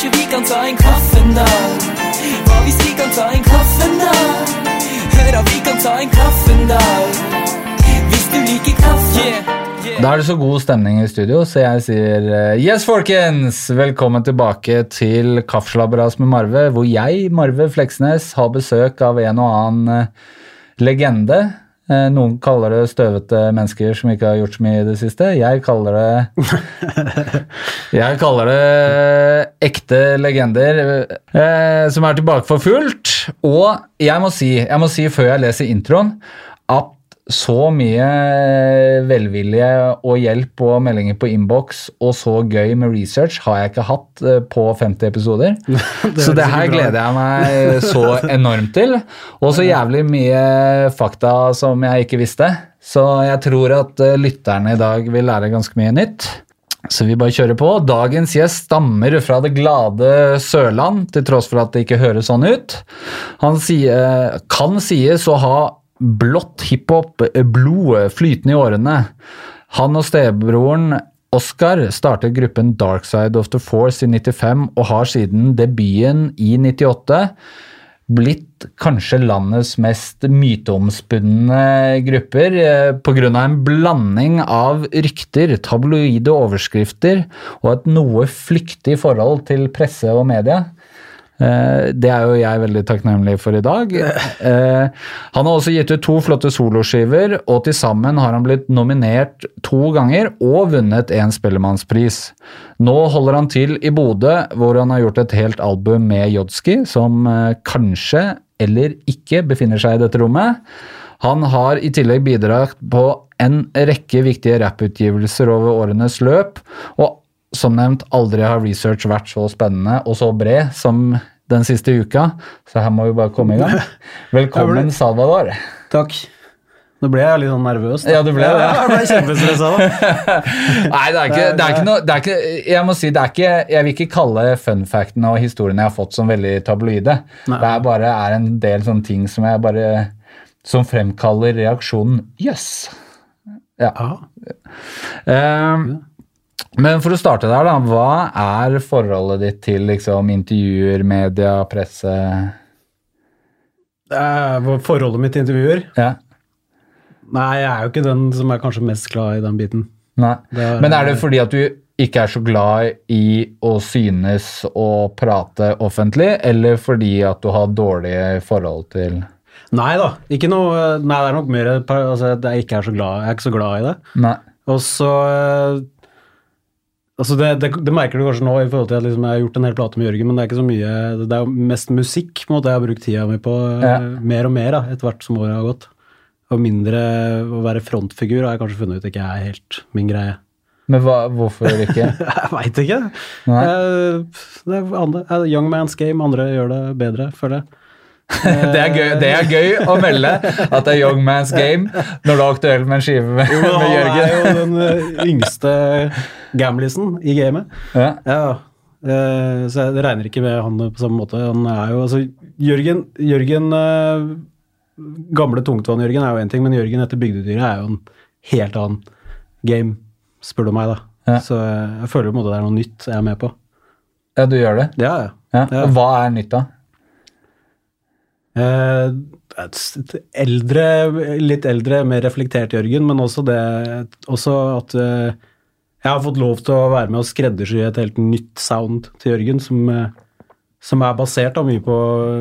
Kanskje vi kan ta en kaffe nå? Hva hvis vi kan ta en kaffe nå? Hør at vi kan ta en kaffe nå. Hvis du liker kaffe. Da er det så god stemning i studio, så jeg sier eh, yes, folkens! Velkommen tilbake til Kaffeslabberas med Marve, hvor jeg, Marve Fleksnes, har besøk av en og annen eh, legende. Eh, Noen kaller det støvete mennesker som ikke har gjort så mye i det siste. Jeg kaller det Jeg kaller det ekte legender eh, som er tilbake for fullt. Og jeg må si, jeg må si før jeg leser introen, at så mye velvilje og hjelp og meldinger på innboks og så gøy med research har jeg ikke hatt eh, på 50 episoder. så det her gleder jeg meg så enormt til. Og så jævlig mye fakta som jeg ikke visste. Så jeg tror at eh, lytterne i dag vil lære ganske mye nytt. Så vi bare kjører på. Dagens gjest stammer fra det glade Sørland, til tross for at det ikke høres sånn ut. Han sier, kan sies å ha blått hiphop-blod flytende i årene. Han og stebroren Oscar startet gruppen Dark Side of the Force i 95 og har siden debuten i 98 blitt kanskje landets mest myteomspunne grupper eh, pga. en blanding av rykter, tabloide overskrifter og et noe flyktig forhold til presse og media. Eh, Det er jo jeg veldig takknemlig for i dag. Eh, Han har også gitt ut to flotte soloskiver, og til sammen har han blitt nominert to ganger og vunnet en Spellemannspris. Nå holder han til i Bodø, hvor han har gjort et helt album med Jodski, som eh, kanskje eller ikke befinner seg i dette rommet. Han har i tillegg bidratt på en rekke viktige rapputgivelser over årenes løp, og som nevnt, aldri har research vært så spennende og så bred som den siste uka, så her må vi bare komme i gang. Velkommen, Salvador. Takk. Nå ble jeg litt sånn nervøs. da. Ja, du ble det. Ja, jeg ble kjempestressa. Nei, det er ikke, det er ikke noe det er ikke, Jeg må si, det er ikke Jeg vil ikke kalle fun factene og historiene jeg har fått, som veldig tabloide. Nei. Det er bare er en del sånne ting som jeg bare Som fremkaller reaksjonen jøss. Ja. Ja. Ehm, men for å starte der, da. Hva er forholdet ditt til liksom, intervjuer, media, presse? Forholdet mitt til intervjuer. Ja. Nei, jeg er jo ikke den som er kanskje mest glad i den biten. Nei. Er- Men er det fordi at du ikke er så glad i å synes og prate offentlig, eller fordi at du har dårlige forhold til Nei da, ikke noe Nei, det er nok mer altså, jeg ikke er så glad Jeg er ikke så glad i det. Nei. Og så eh, Altså det, det, det merker du kanskje nå i forhold til at liksom jeg har gjort en hel plate med Jørgen, men det er ikke så mye Det er jo mest musikk på en måte jeg har brukt tida mi på. eh, Ja. Mer og mer da, etter hvert som året har gått. Og mindre å være frontfigur har jeg kanskje funnet ut ikke er helt min greie. Men hva, hvorfor ikke? Jeg veit ikke. Nei. Eh, Det er andre, eh, young man's game. Andre gjør det bedre, føler jeg. Det er, gøy, det er gøy å melde at det er young man's game når du er aktuell med en skive med, Jo, med han er jo den yngste gamlisen i gamet. Ja. Ja, Uh, så jeg regner ikke med han på samme måte. Han er jo, altså, Jørgen, Jørgen uh, Gamle tungtvann-Jørgen er jo én ting, men Jørgen etter Bygdedyret er jo en helt annen game, spør du meg, da. Ja. Så eh, jeg føler på en det er noe nytt jeg er med på. ja, du gjør det? Ja, ja. Ja. Og hva er nytt, da? Eh, eldre, litt eldre, mer reflektert Jørgen, men også det også at eh, jeg har fått lov til å være med og skreddersy et helt nytt sound til Jørgen, som, eh, som er basert da, mye, på,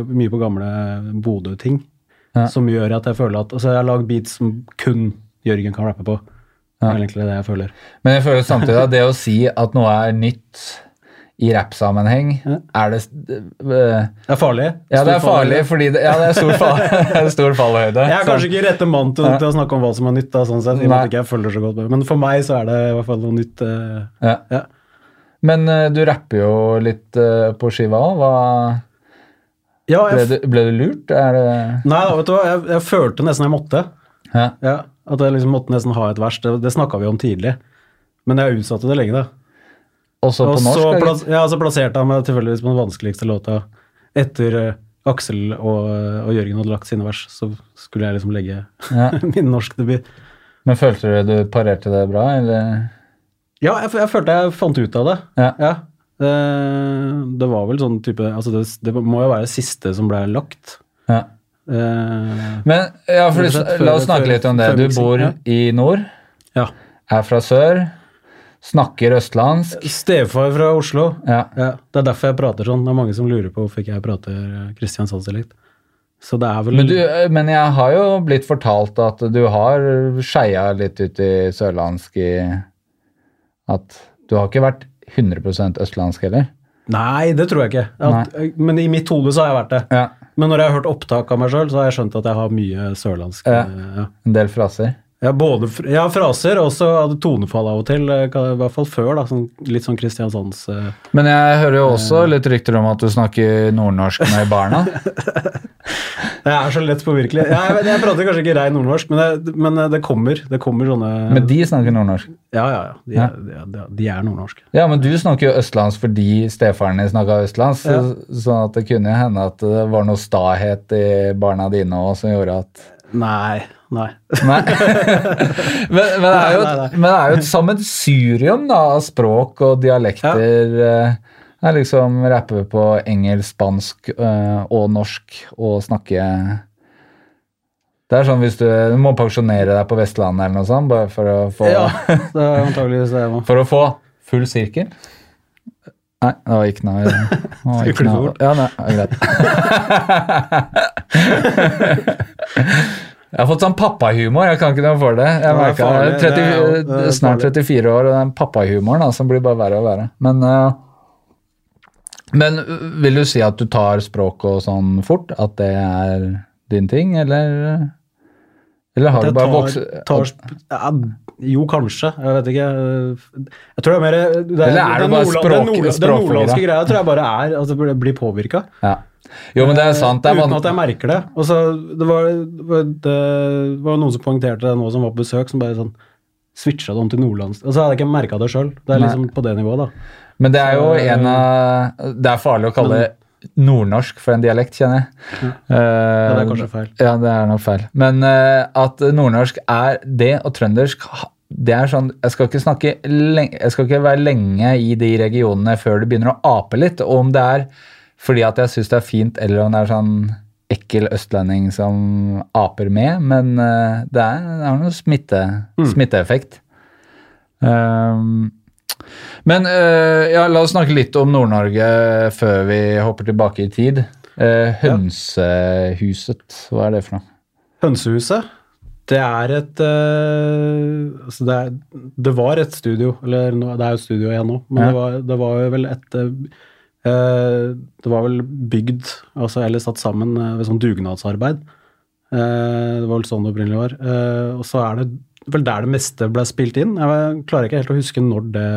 mye på gamle Bodø-ting. Ja. Som gjør at jeg føler at Altså, jeg har lagd beats som kun Jørgen kan rappe på. Det er egentlig det jeg føler. Men jeg føler samtidig at det å si at noe er nytt i rappsammenheng, Ja. er det Det er farlig. Ja, det er farlig, fordi det, ja, det er stor, fall, det er stor fallhøyde. Jeg er kanskje ikke rette mann til, til å snakke om hva som er nytt, da, sånn sett, i og med at ikke jeg følger så godt med. Men for meg så er det i hvert fall noe nytt. eh, ja. ja. Men øh, du rapper jo litt øh, på skiva òg. Hva Ja, ble, ble du lurt? Er det nei, da, vet du hva, jeg, jeg følte nesten jeg måtte. ja. Ja, at jeg liksom måtte nesten ha et vers. Det, det snakka vi om tidlig. Men jeg utsatte det lenge, da. Også på Og norsk? så, plass, ja, så plasserte han meg tilfeldigvis på den vanskeligste låta. Etter eh, Aksel og, og Jørgen hadde lagt sine vers, så skulle jeg liksom legge Ja. min norskdebut. Men følte du du parerte det bra, eller? Ja, jeg, jeg følte jeg fant ut av det. Ja. Ja. Det, det var vel sånn type altså det, det må jo være det siste som ble lagt. Ja. Eh, Men ja, for La oss snakke litt om det. Du bor i nord, ja. er fra sør, snakker østlandsk. Stefar fra Oslo. Ja. Ja, det er derfor jeg prater sånn. Det er mange som lurer på hvorfor ikke jeg prater eh, kristiansandsdialekt. Så det er vel Men, du, men jeg har jo blitt fortalt at du har skeia litt ut i sørlandsk i At du har ikke vært 100 østlandsk heller? Nei, det tror jeg ikke. At, men i mitt hode så har jeg vært det. Ja. Men når jeg har hørt opptak av meg sjøl, så har jeg skjønt at jeg har mye sørlandsk. Ja. eh, Ja. En del fraser. Ja, både ja, fraser og også hadde tonefall av og til. eh, I hvert fall før, da. Sånn, litt sånn Kristiansands uh, Men jeg hører jo også litt rykter om at du snakker nordnorsk med barna. Jeg er så lett påvirkelig. Ja, jeg, jeg prater kanskje ikke rein nordnorsk, men, det, men eh, det kommer. Det kommer sånne Men de snakker nordnorsk. Ja, ja, ja. De, er- ja? er- de er nordnorske. Ja, men du snakker jo østlands fordi stefaren din snakka østlands. Ja. Så, sånn at det kunne hende at det var noe stahet i barna dine òg som gjorde at Nei. Nei. Nei. men, men, det er jo, Nei, nei, men det er jo et sammensurium av språk og dialekter. Ja. Jeg liksom rapper på engelsk, spansk eh, og norsk og snakke Det er sånn hvis du, du må pensjonere deg på Vestlandet eller noe sånt, bare for å få, Ja, det er antageligvis det må. for å få full sirkel. Nei, det var ikke noe, ikke klippe bort? Ja, nei, greit. Jeg har fått sånn pappahumor, jeg kan ikke noe for det. Jeg det er farlig, jeg er 30, det er det er snart 34 år, og den pappahumoren som blir bare verre og verre. Men, eh, men vil du si at du tar språk og sånn fort? At det er din ting, eller, eller har du bare vokst jo, kanskje. Jeg vet ikke. Jeg tror det er mer det er, Eller er det den bare nordla- språk- den, nordla- den nordlandske greia tror jeg bare er at det blir påvirka. Ja. Jo, men det er sant. Det er Uten at jeg merker det. Og det var, det var, noen som poengterte det nå som var på besøk, som bare sånn switcha det om til nordlandsk. Og så hadde jeg ikke merka det sjøl. Det er Nei. liksom på det nivået, da. Men det er jo en av Det er farlig å kalle nordnorsk for en dialekt, kjenner jeg. Ja, ja, det er kanskje feil. Ja, det er nok feil. Men eh, at nordnorsk er det, og trøndersk det er sånn, Jeg skal ikke snakke lenge, jeg skal ikke være lenge i de regionene før det begynner å ape litt. Og om det er fordi at jeg syns det er fint, eller om det er sånn ekkel østlending som aper med. Men eh, det, er, det er noe smitte, smitteeffekt. Um, men eh, ja, la oss snakke litt om Nord-Norge før vi hopper tilbake i tid. Eh, Hønsehuset, hva er det for noe? Hønsehuset, det er et eh, altså det, er, det var et studio, eller det er jo et studio igjen nå, men Ja. det, var, det var jo vel et Det var vel bygd, altså, eller satt sammen ved sånn dugnadsarbeid. Det var vel sånn det opprinnelig var. Og så er det vel der det meste ble spilt inn. Jeg klarer ikke helt å huske når det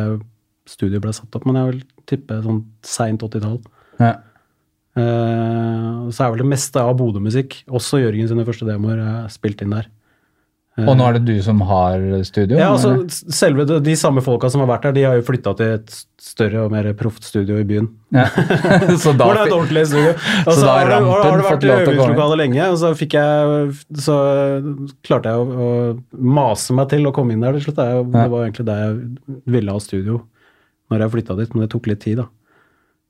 studioet ble satt opp, men jeg vil tippe sånn seint 80-tall. Ja. Uh, så er vel det meste av Bodø-musikk, også Jørgen sine første demoer, eh, spilt inn der. Og nå er det du som har studio? Ja, altså, selve de, de samme folka som har vært der, de har jo flytta til et større og mer proft studio i byen. ja. så da Hvor det er et ordentlig studio. Og så har har, har, det vært i lov til å komme? øvingslokale lenge, og så fikk jeg Så klarte jeg å, å mase meg til å komme inn der til slutt. Det, det var egentlig det jeg ville ha studio når jeg flytta dit, men det tok litt tid, da.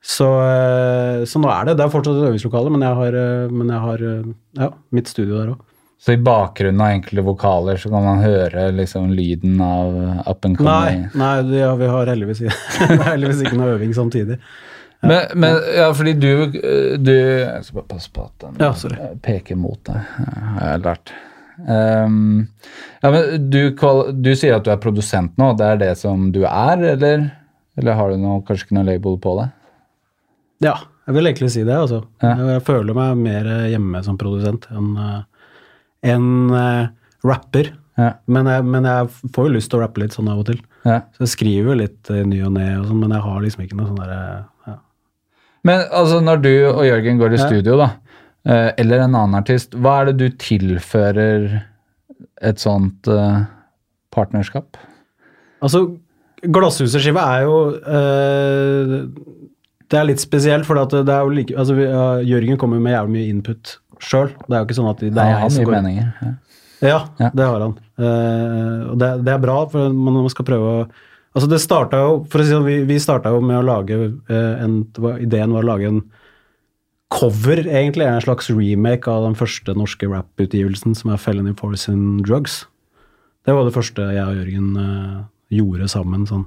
Så, eh, så nå er det Det er fortsatt et øvingslokale, men jeg har, eh, men jeg har eh, ja, mitt studio der òg. Så i bakgrunnen av enkelte vokaler så kan man høre liksom lyden av up and coming? nei nei ja, vi har heldigvis, heldigvis ikke noe øving samtidig. Men, men ja, fordi du, du Jeg skal bare passe på at den Ja, peker mot deg, har jeg lært. Um, ja, men du, du sier at du er produsent nå, det er det som du er, eller, eller har du noe, kanskje ikke noe label på det? Ja, jeg vil egentlig si det. altså. Ja. Jeg føler meg mer hjemme som produsent enn eh, enn, eh, rapper. Ja, Men jeg, men jeg får jo lyst til å rappe litt sånn av og til. ja. Så jeg skriver jo litt i ny og ne, og sånn, men jeg har liksom ikke noe sånn derre ja. Men altså, når du og Jørgen går i studio, da, eh, eller en annen artist, hva er det du tilfører et sånt eh, partnerskap? Altså, Glasshuset-skiva er jo eh, Det er litt spesielt, for det er jo like altså, vi, Jørgen kommer med jævlig mye input sjøl. Det er jo ikke sånn at det er jeg som går meninger. Ja. Ja, Ja. det har han. Uh, og det, det er bra, for man, man skal prøve å, Altså det starta jo, for å si sånn, vi, vi starta jo med å lage uh, en Ideen var å lage en cover, egentlig. En slags remake av den første norske rap-utgivelsen, som er Felony Force in Drugs. Det var det første jeg og Jørgen uh, gjorde sammen. sånn.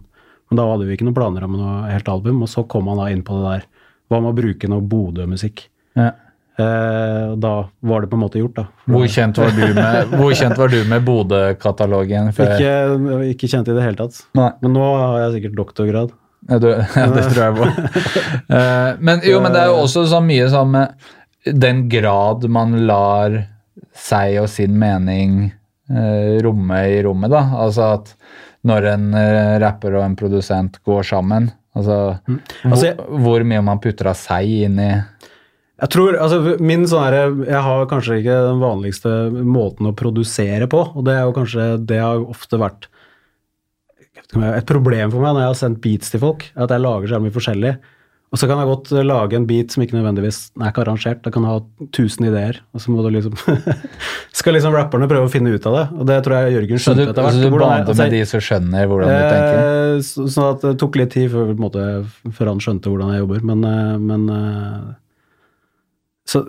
Men da hadde vi ikke noen planer om noe helt album, og så kom han da inn på det der. Hva med å bruke noe Bodø-musikk? Ja. Eh, da var det på en måte gjort, da. Hvor kjent var du med, hvor kjent var du med Bodø-katalogen? Ikke, ikke kjent i det hele tatt. Nei. Men nå har jeg sikkert doktorgrad. Ja, du, ja, det tror jeg på. Eh, men jo, men det er jo også så mye sånn med den grad man lar seg og sin mening eh, romme i rommet, da. Altså at når en rapper og en produsent går sammen, altså, Altså, jeg- hvor, hvor mye man putter av seg inn i Jeg tror, altså min sånn Jeg har kanskje ikke den vanligste måten å produsere på, og det er jo kanskje Det har jo ofte vært et problem for meg når jeg har sendt beats til folk, at jeg lager så mye forskjellig. Og så kan jeg godt lage en beat som ikke nødvendigvis er ikke arrangert. Jeg kan ha tusen ideer, og så må du liksom Skal liksom rapperne prøve å finne ut av det, og det tror jeg Jørgen skjønte etter så hvert. du bander altså, med de som skjønner hvordan du tenker? Eh, så- Sånn at det tok litt tid før, måte, før han skjønte hvordan jeg jobber, men, eh, men eh, Så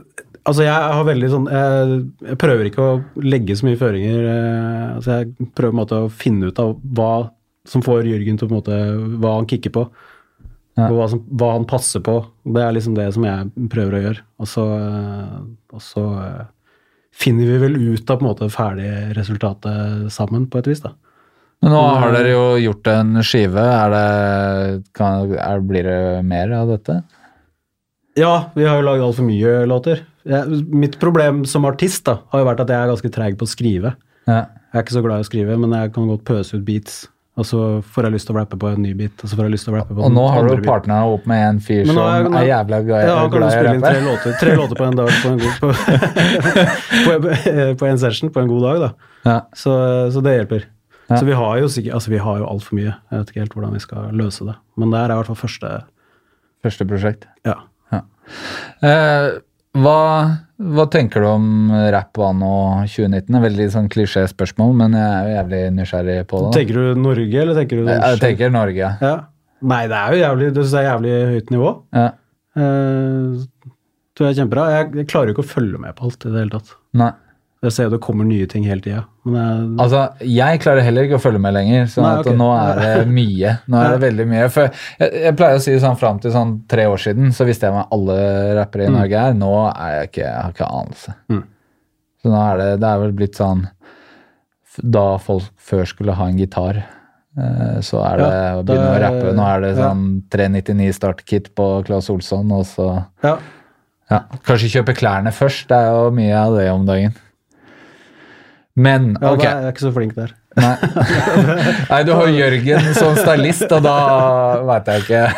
altså jeg har veldig sånn jeg, jeg prøver ikke å legge så mye føringer. eh, altså jeg prøver på en måte å finne ut av hva som får Jørgen til på en måte Hva han kicker på. Ja. Hva, som, hva han passer på. Det er liksom det som jeg prøver å gjøre. Og så, eh, og så eh, finner vi vel ut av på en måte ferdig resultatet sammen, på et vis. da. Men nå har dere jo gjort en skive. Er det, kan, er, blir det mer av dette? Ja, vi har jo lagd altfor mye låter. Jeg, mitt problem som artist da, har jo vært at jeg er ganske treig på å skrive. Ja. Jeg er ikke så glad i å skrive, men jeg kan godt pøse ut beats. Og så får jeg lyst til å rappe på en ny beat. Og så får jeg lyst til å rappe på Og nå har du partnera opp med en fyr som nå er, er- i jævla glad, Ja, han kan glad i spille inn tre låter, tre låter på en dag på en, god, på, på, på en session på en god dag. da. Ja. Så, så det hjelper. Ja. Så vi har jo sikkert, altså vi har jo altfor mye. Jeg vet ikke helt hvordan vi skal løse det. Men det er i hvert fall første Første prosjekt. ja. Eh, hva, hva tenker du om rapp anno 2019? Det er Veldig sånn klisjé spørsmål, men jeg er jo jævlig nysgjerrig på det. da. Tenker du Norge, eller tenker du Jeg, jeg tenker Norge. Ja. Nei, det er jo jævlig, det er jævlig høyt nivå. Ja. Eh, tror jeg er kjempebra. Jeg, jeg klarer jo ikke å følge med på alt i det hele tatt. Nei. Jeg ser jo det kommer nye ting hele tida. Altså, jeg klarer heller ikke å følge med lenger, så at nå er det mye. Nå er det veldig mye. For jeg, jeg pleier å si sånn fram til sånn tre år siden, så visste jeg hva alle rappere i Norge er. Nå er jeg ikke, jeg har ikke anelse. Mm. Så nå er det, det er vel blitt sånn Da folk før skulle ha en gitar, eh, så er det Ja, å begynne å rappe. Nå er det ja. sånn 399 startkit på Claes Olsson, og så ja. ja, Kanskje kjøpe klærne først. Det er jo mye av det om dagen. Men ja ok. da er jeg ikke så flink der. Nei. Nei, du har Jørgen som stylist, og da veit jeg ikke.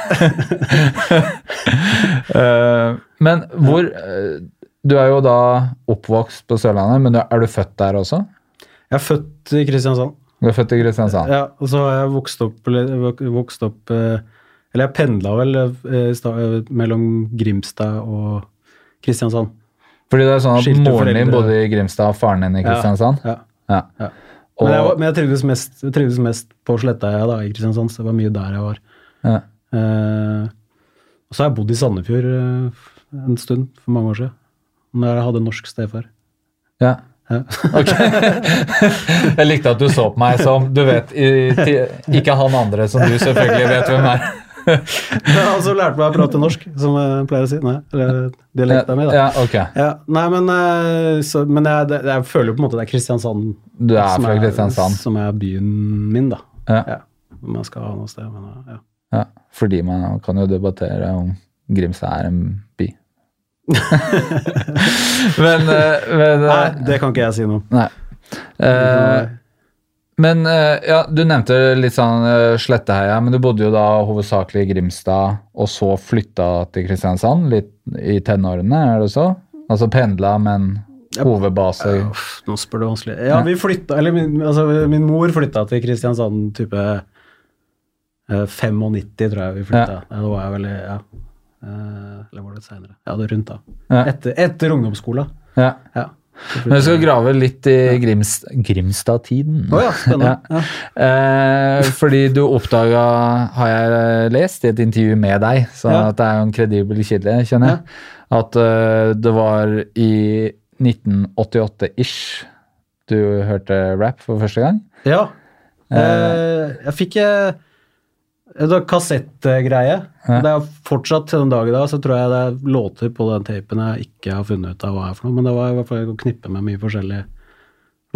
Eh, men hvor eh, Du er jo da oppvokst på Sørlandet, men er du født der også? Jeg er født i Kristiansand. Du er født i Kristiansand? Ja, og så har jeg vokst opp, vokst opp eh, Eller jeg pendla vel mellom Grimstad og Kristiansand. Fordi det er sånn at moren din bodde i Grimstad og faren din i Kristiansand? Ja. Ja. ja. Men, jeg, men jeg trivdes mest, jeg trivdes mest på Slettaøya da, i Kristiansand, så det var mye der jeg var. ja. Eh, og så har jeg bodd i Sandefjord eh, en stund, for mange år siden. Når jeg hadde norsk stefar. ja. Ja. Ok. Jeg likte at du så på meg som du vet i, Ikke han andre som du selvfølgelig vet hvem er. og så lærte meg å prate norsk, som jeg pleier å si. Nei, eller dialekta mi, da. Ja, okay. Ja, nei, men, eh, så, men jeg, jeg, jeg føler jo på en måte det er Kristiansand Du er som fra Kristiansand. som er byen min, da. Ja. Ja. Jeg skal ha noe sted. Men, eh, ja. Ja, fordi man kan jo debattere om Grimstad er en by. men, eh, men Nei, det kan ikke jeg si noe om. Nei. Men eh, ja, du nevnte litt sånn eh, Sletteheia, men du bodde jo da hovedsakelig i Grimstad, og så flytta til Kristiansand litt i tenårene, er det så? Altså pendla, men hovedbase ja, nå spør du vanskelig. Ja, vi flytta Eller min, altså, min mor flytta til Kristiansand type eh, 95, tror jeg vi flytta. Ja. Da var jeg veldig ja. Eh, eller var det seinere? Ja, det rundt da. Ja. Etter, etter ungdomsskolen. Ja. Ja. Men vi skal grave litt i Grims, Grimstad-tiden. Oh ja, spennende. Ja. Eh, fordi du oppdaga, har jeg lest, i et intervju med deg, så Ja. at det er jo en kredibel kilde, skjønner jeg, at uh, det var i 1988-ish du hørte rap for første gang. Ja. Eh, jeg fikk eh, det kassettgreie. Ja. Det er fortsatt til den dag i dag, så tror jeg det er låter på den tapen jeg ikke har funnet ut av hva er for noe, men det var i hvert fall å knippe med mye forskjellig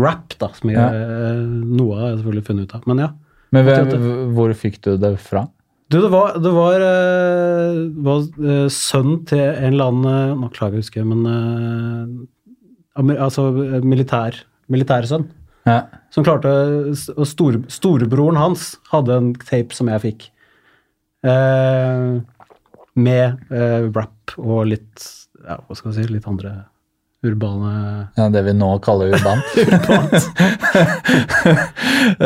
rap, da, som jeg, Ja. eh, noe har jeg selvfølgelig funnet ut av. Men ja. Men hvor fikk du det fra? Du, det var, det var, eh, var eh, sønn til en eller annen Nå klarer jeg å huske, men Altså militær, militærsønn. Ja. Som klarte Og store, storebroren hans hadde en tape som jeg fikk. Eh, med eh, rap og litt ja, hva skal jeg si, litt andre urbane ja, det vi nå kaller urbant.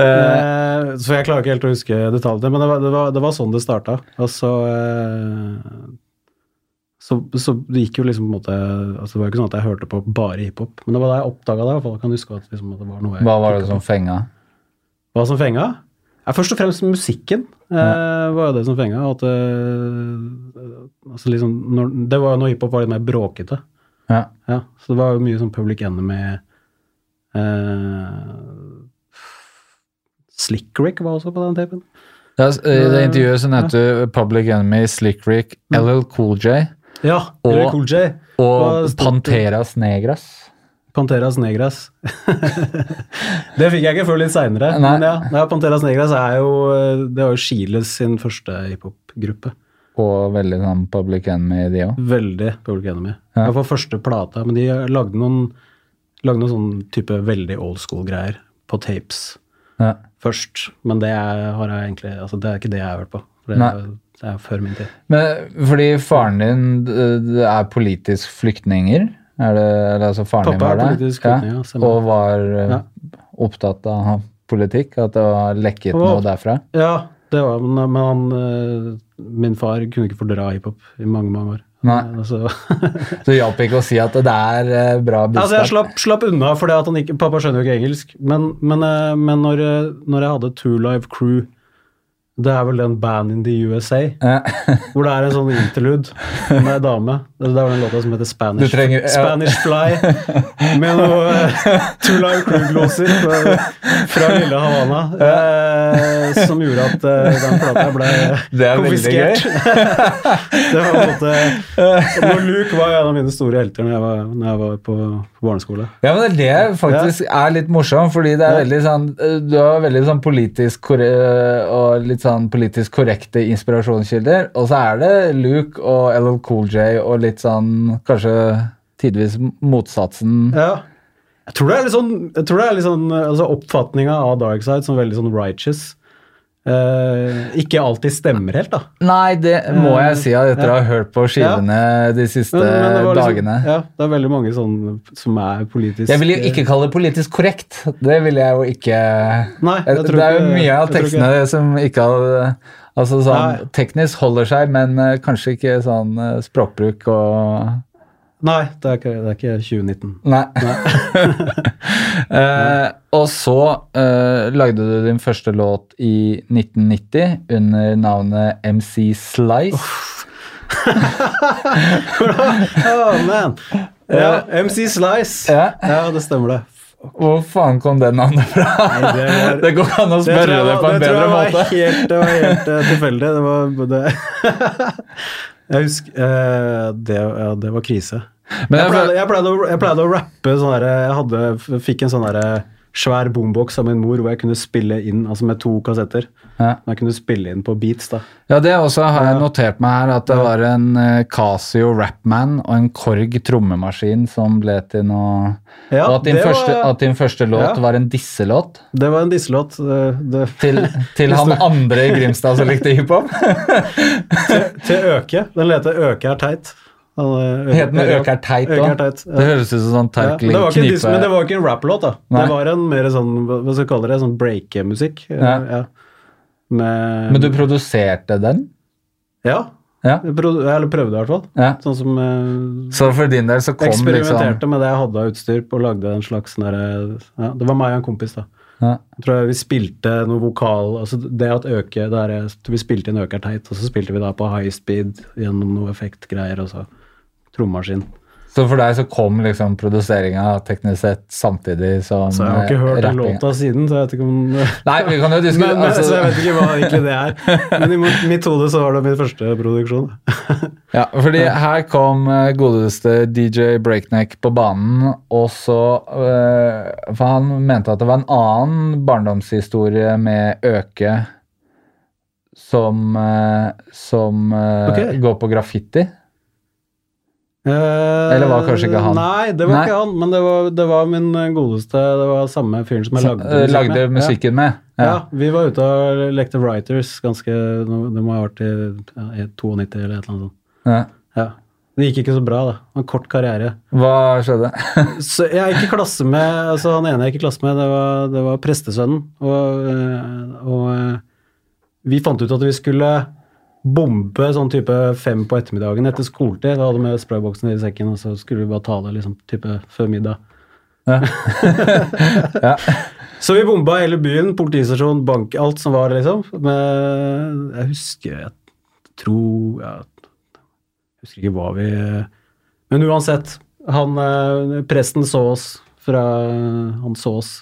eh, Så jeg klarer ikke helt å huske detaljene, men det var, det var, det var sånn det starta. Og så, eh, så Så det gikk jo liksom på en måte altså Det var jo ikke sånn at jeg hørte på bare hiphop, men det var da jeg oppdaga det. i hvert fall. Kan huske at, liksom, at det var noe jeg Hva var det som fenga? Hva som fenga? Ja, først og fremst musikken eh, var jo det som fenga. At, eh, altså liksom, når, det var jo når hiphop var litt mer bråkete. Ja. Ja, så det var jo mye sånn Public Enemy eh, Slick Rick var også på den tapen. Ja, I det intervjuet så nevnte du Public Enemy, Slick Rick, LL Cool J Ja, Og- eller Cool J. Og Panteras Negras. Panteras Negras. det fikk jeg ikke før litt seinere. Men ja, ja, Panteras Negras er jo eh, Det var jo Chiles sin første hiphop-gruppe. Og veldig sånn Public Enemy, de òg. Veldig Public Enemy. Ja. Hvert første plata. Men de lagde noen, lagde noen sånn type veldig old school-greier på tapes Ja. først. Men det er, har jeg egentlig altså det er ikke det jeg har hørt på. Det, er, det er før min tid. Men fordi faren din det det er politisk flyktninger? Er det, altså faren din Pappa var er det? politisk ja, ja. Og var eh, Ja. opptatt av politikk? At det var lekket Og- noe derfra? Ja, det var men, men han eh, Min far kunne ikke fordra hiphop i mange, mange år. Nei. Altså, Så hjalp ikke å si at det er eh, bra budskap? altså jeg slapp, slapp unna ikke Pappa skjønner jo ikke engelsk. Men, men, eh, men når, eh, når jeg hadde Two Live Crew Det er vel den Band in the USA, Ja. hvor det er en sånn interlude med ei dame. Det er vel den låta som heter Spanish, trenger- ja. Spanish Fly, med noe uh, Two Live Crew-gloser fra, lille Havana, uh, som gjorde at uh, den plata ble Det er konfiskert. det var på en måte Når Luke var en av mine store helter når jeg var, når jeg var på, på barneskole. Ja, men det er det faktisk er litt morsomt, fordi det er veldig sånn eh, Du har veldig sånn politisk og litt sånn politisk korrekte inspirasjonskilder, og så er det Luke og LL Cool J og litt sånn kanskje tidvis motsatsen. Ja. Jeg tror det er litt sånn, jeg tror det er litt sånn altså Oppfatninga av Darkside som veldig sånn righteous eh, ikke alltid stemmer helt, da. Nei, det må jeg si at etter å ha hørt på skivene de siste Men- men liksom- dagene. Ja, det er veldig mange sånn som er politisk Jeg vil jo ikke kalle det politisk korrekt. Det vil jeg jo ikke Nei, jeg tror Det er jo mye av tekstene ikke. som ikke har Altså sånn Nei. teknisk holder seg, men eh, kanskje ikke sånn eh, språkbruk og Nei, det er ikke, det er ikke 2019. Nei. eh, og så eh, lagde du din første låt i 1990 under navnet MC Slice. oh, man. Ja, MC Slice. Ja. Ja, det stemmer det. Hvor faen kom det navnet fra? Nei, det var- det går ikke an å spørre det var- på en det bedre måte. Helt, det var helt uh, tilfeldig. Det var både Jeg husker eh, det, ja, det var krise. Men jeg, jeg pleide, jeg, pleide å, jeg pleide å rappe sånn herre Jeg hadde, fikk en sånn herre svær boombox av min mor hvor jeg kunne spille inn altså med to kassetter. Ja. Jeg kunne spille inn på beats. da. Ja, det også har jeg notert meg her, at det var en eh, Casio Rapman og en Korg trommemaskin som ble til noe Ja, Og at din, første, var- at din første låt Ja. var en disselåt Det var en disselåt. Det- det- til, til han andre i Grimstad som likte hiphop. til, til Øke. Den heter Øke er teit. Eh, Het den Øke er teit er òg? Det høres ut som sånn Ja, Terkel det en men det var ikke en rap-låt, da. Nei. Det var en mer sånn, hva skal vi kalle det, sånn breakemusikk. Ja. Ja. Men du produserte den? Ja. Ja. Eller prøvde i hvert fall. Ja. Sånn som eh, Så for din del så kom Eksperimenterte liksom med det jeg hadde av utstyr, og lagde en slags sånn derre ja, Det var meg og en kompis, da. ja. Jeg tror jeg vi spilte noe vokal altså Det at øke det er, Vi spilte inn øker teit, og så spilte vi da på high speed gjennom noe effektgreier, og så trommaskin. Så for deg så kom liksom produseringa teknisk sett samtidig som Så jeg har ikke eh, hørt den rappinga. låta siden, så jeg vet ikke om Nei, vi kan jo men, diskutere men, Så jeg altså, vet ikke hva egentlig det er. Men i mitt hode så var det min første produksjon. ja, fordi her kom eh, godeste DJ Breakneck på banen, og så eh, For han mente at det var en annen barndomshistorie med Øke som, eh, som okay. Går på graffiti. Eh, Eller var kanskje ikke han? Nei, det var Nei. ikke han, men det var, det var min godeste Det var samme fyren som jeg lagde, eh, lagde med. musikken med. Ja. Ja. vi var ute og lekte Writers ganske Det må ha vært i ja, i 92 eller et eller annet sånt. Ja. Ja. Det gikk ikke så bra, da. En kort karriere. Hva skjedde? Så jeg gikk i klasse med altså Han ene jeg gikk i klasse med, det var, det var prestesønnen. Og, og vi fant ut at vi skulle bombe sånn type fem på ettermiddagen etter skoletid. Da hadde vi sprayboksen i sekken, og så skulle vi bare ta det liksom type før middag. Ja. ja. Så vi bomba hele byen, politistasjon, bank, alt som var, liksom. Men jeg husker Jeg tror Jeg husker ikke hva vi Men uansett. Han eh, presten så oss fra Han så oss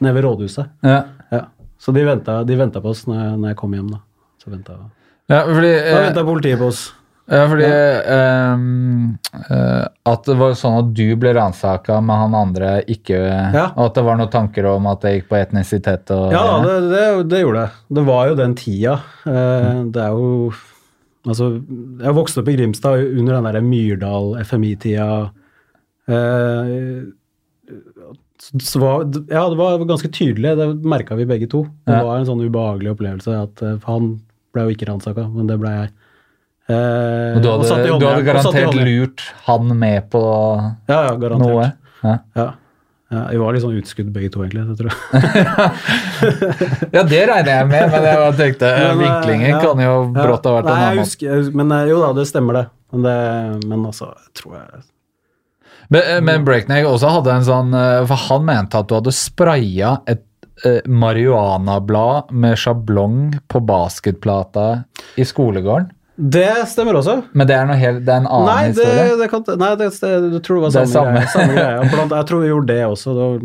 nede ved rådhuset. ja. Ja. Så de venta, de venta på oss når jeg, når jeg kom hjem, da. Så venta, ja fordi, da eh, venta politiet på oss. Ja, fordi ehm, eh, At det var sånn at du ble ransaka, men han andre ikke Ja. Og at det var noen tanker om at det gikk på etnisitet og Ja, det, det, det gjorde det. Det var jo den tida. Eh, Det er jo Altså, jeg vokste opp i Grimstad under den derre Myrdal-FMI-tida. Eh, så- så var, ja, det var ganske tydelig. Det merka vi begge to. Det Ja. var en sånn ubehagelig opplevelse at eh, han ble jo ikke ransaka, men det ble jeg. Eh, Og du og hadde, du hadde garantert lurt han med på Ja, ja, garantert. noe. Ja. Ja. Ja, vi var litt sånn utskudd begge to, egentlig. Det tror jeg. ja, det regner jeg med, men jeg tenkte Men, eh, vinklingen ja. kan jo brått ha vært Nei, en jeg annen. husker, Men eh, jo da, det stemmer det. Men, det, men altså, tror jeg Men, eh, men Breakneck også hadde en sånn eh, For han mente at du hadde spraya et eh, marihuanablad med sjablong på basketplata i skolegården. Det stemmer også. Men det er, noe helt, det er en annen Nei, det, historie. det kan, nei det, det, jeg tror det var Det samme, samme. greie. samme greie. Blant, jeg tror vi gjorde det også. Det var,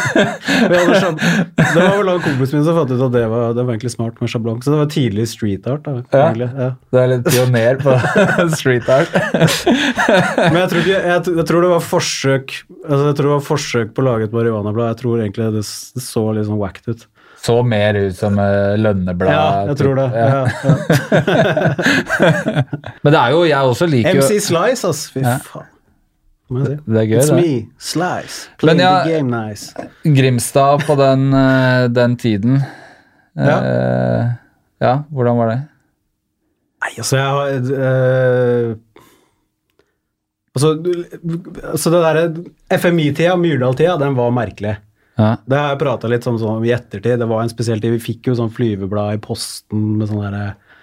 hadde sjab- det var vel kompisen min som fant ut at det var, det var egentlig smart med sjablong. Så det var tidlig street art. Da, Ja. Ja. Du er litt pioner på street art. Men jeg tror, ikke, jeg, jeg tror det var forsøk altså jeg tror det var forsøk på å lage et marihuanablad. Jeg tror egentlig det, det så litt sånn wacked ut. Så mer ut som eh, lønneblad. Ja, jeg tror det. Ja. Ja, ja. Men det er jo, jeg også liker jo MC Slice, ass. Fy Ja. faen. Det. Det er gøy, It's det. me, Slice. Playing ja- the game nice. Grimstad på den, eh, den tiden. Ja. Uh, ja, hvordan var det? Nei, altså, jeg har uh, Altså, altså det derre FMI-tida, Myrdal-tida, den var merkelig. Ja. Det har jeg prata litt om sånn i ettertid. Det var en spesiell tid. Vi fikk jo sånn flyveblad i posten med sånne, der,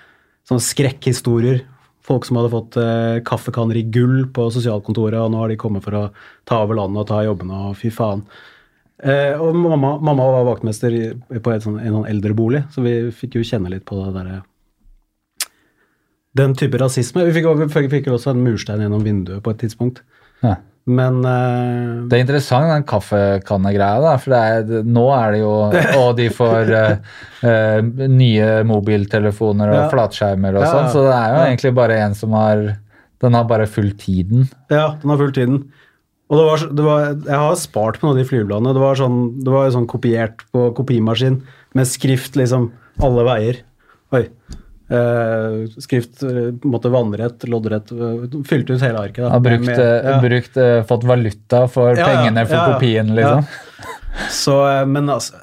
sånne skrekkhistorier. Folk som hadde fått eh, kaffekanner i gull på sosialkontoret, og nå har de kommet for å ta over landet og ta jobbene, og fy faen. Eh, og mamma, mamma var vaktmester i, på et sånn, en sånn eldrebolig, så vi fikk jo kjenne litt på det derre Den type rasisme. Vi fikk, vi fikk også en murstein gjennom vinduet på et tidspunkt. Ja. Men uh, Det er interessant, den kaffekannegreia, da. For det er, nå er det jo Og de får uh, uh, nye mobiltelefoner og Ja. flatskjermer og Ja, sånn, så det er jo Ja. egentlig bare en som har Den har bare fulgt tiden. Ja, den har full tiden. Og det var, det var, jeg har spart på noen av de flybladene. Det var sånn, det var sånn kopiert på kopimaskin med skrift liksom alle veier. Oi. Eh, skrift eh, på en måte vannrett, loddrett. eh, Fylte ut hele arket. da. Har brukt, Med- ja. brukt, fått valuta for Ja, ja, pengene for ja, ja. kopien, liksom. Så, men altså,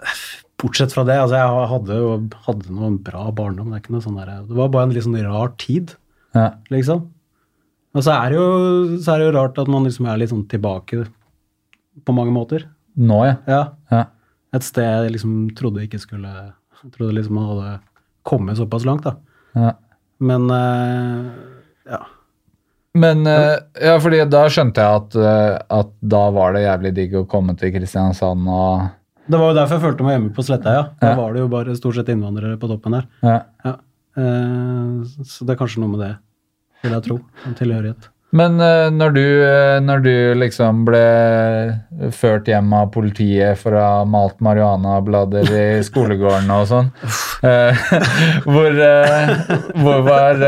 bortsett fra det, altså jeg hadde jo hadde noen bra barndom. Det, er sånn der, det var bare en litt sånn rar tid. Ja. liksom. Og så er, jo, så er det jo rart at man liksom er litt sånn tilbake på mange måter. Nå, ja. Ja. ja. Et sted jeg liksom trodde ikke skulle trodde liksom man hadde kommet såpass langt, da. Ja. Men eh, Ja. Men eh, ja, fordi da skjønte jeg at, eh, at da var det jævlig digg å komme til Kristiansand og Det var jo derfor jeg følte meg hjemme på Slettøya. Da Ja. var det jo bare stort sett innvandrere på toppen der. ja. Ja. Så det er kanskje noe med det, vil jeg tro. En tilhørighet. Men eh, når, du, eh, når du liksom ble ført hjem av politiet for å ha malt marihuanablader i skolegården og sånn, eh, hvor, hvor var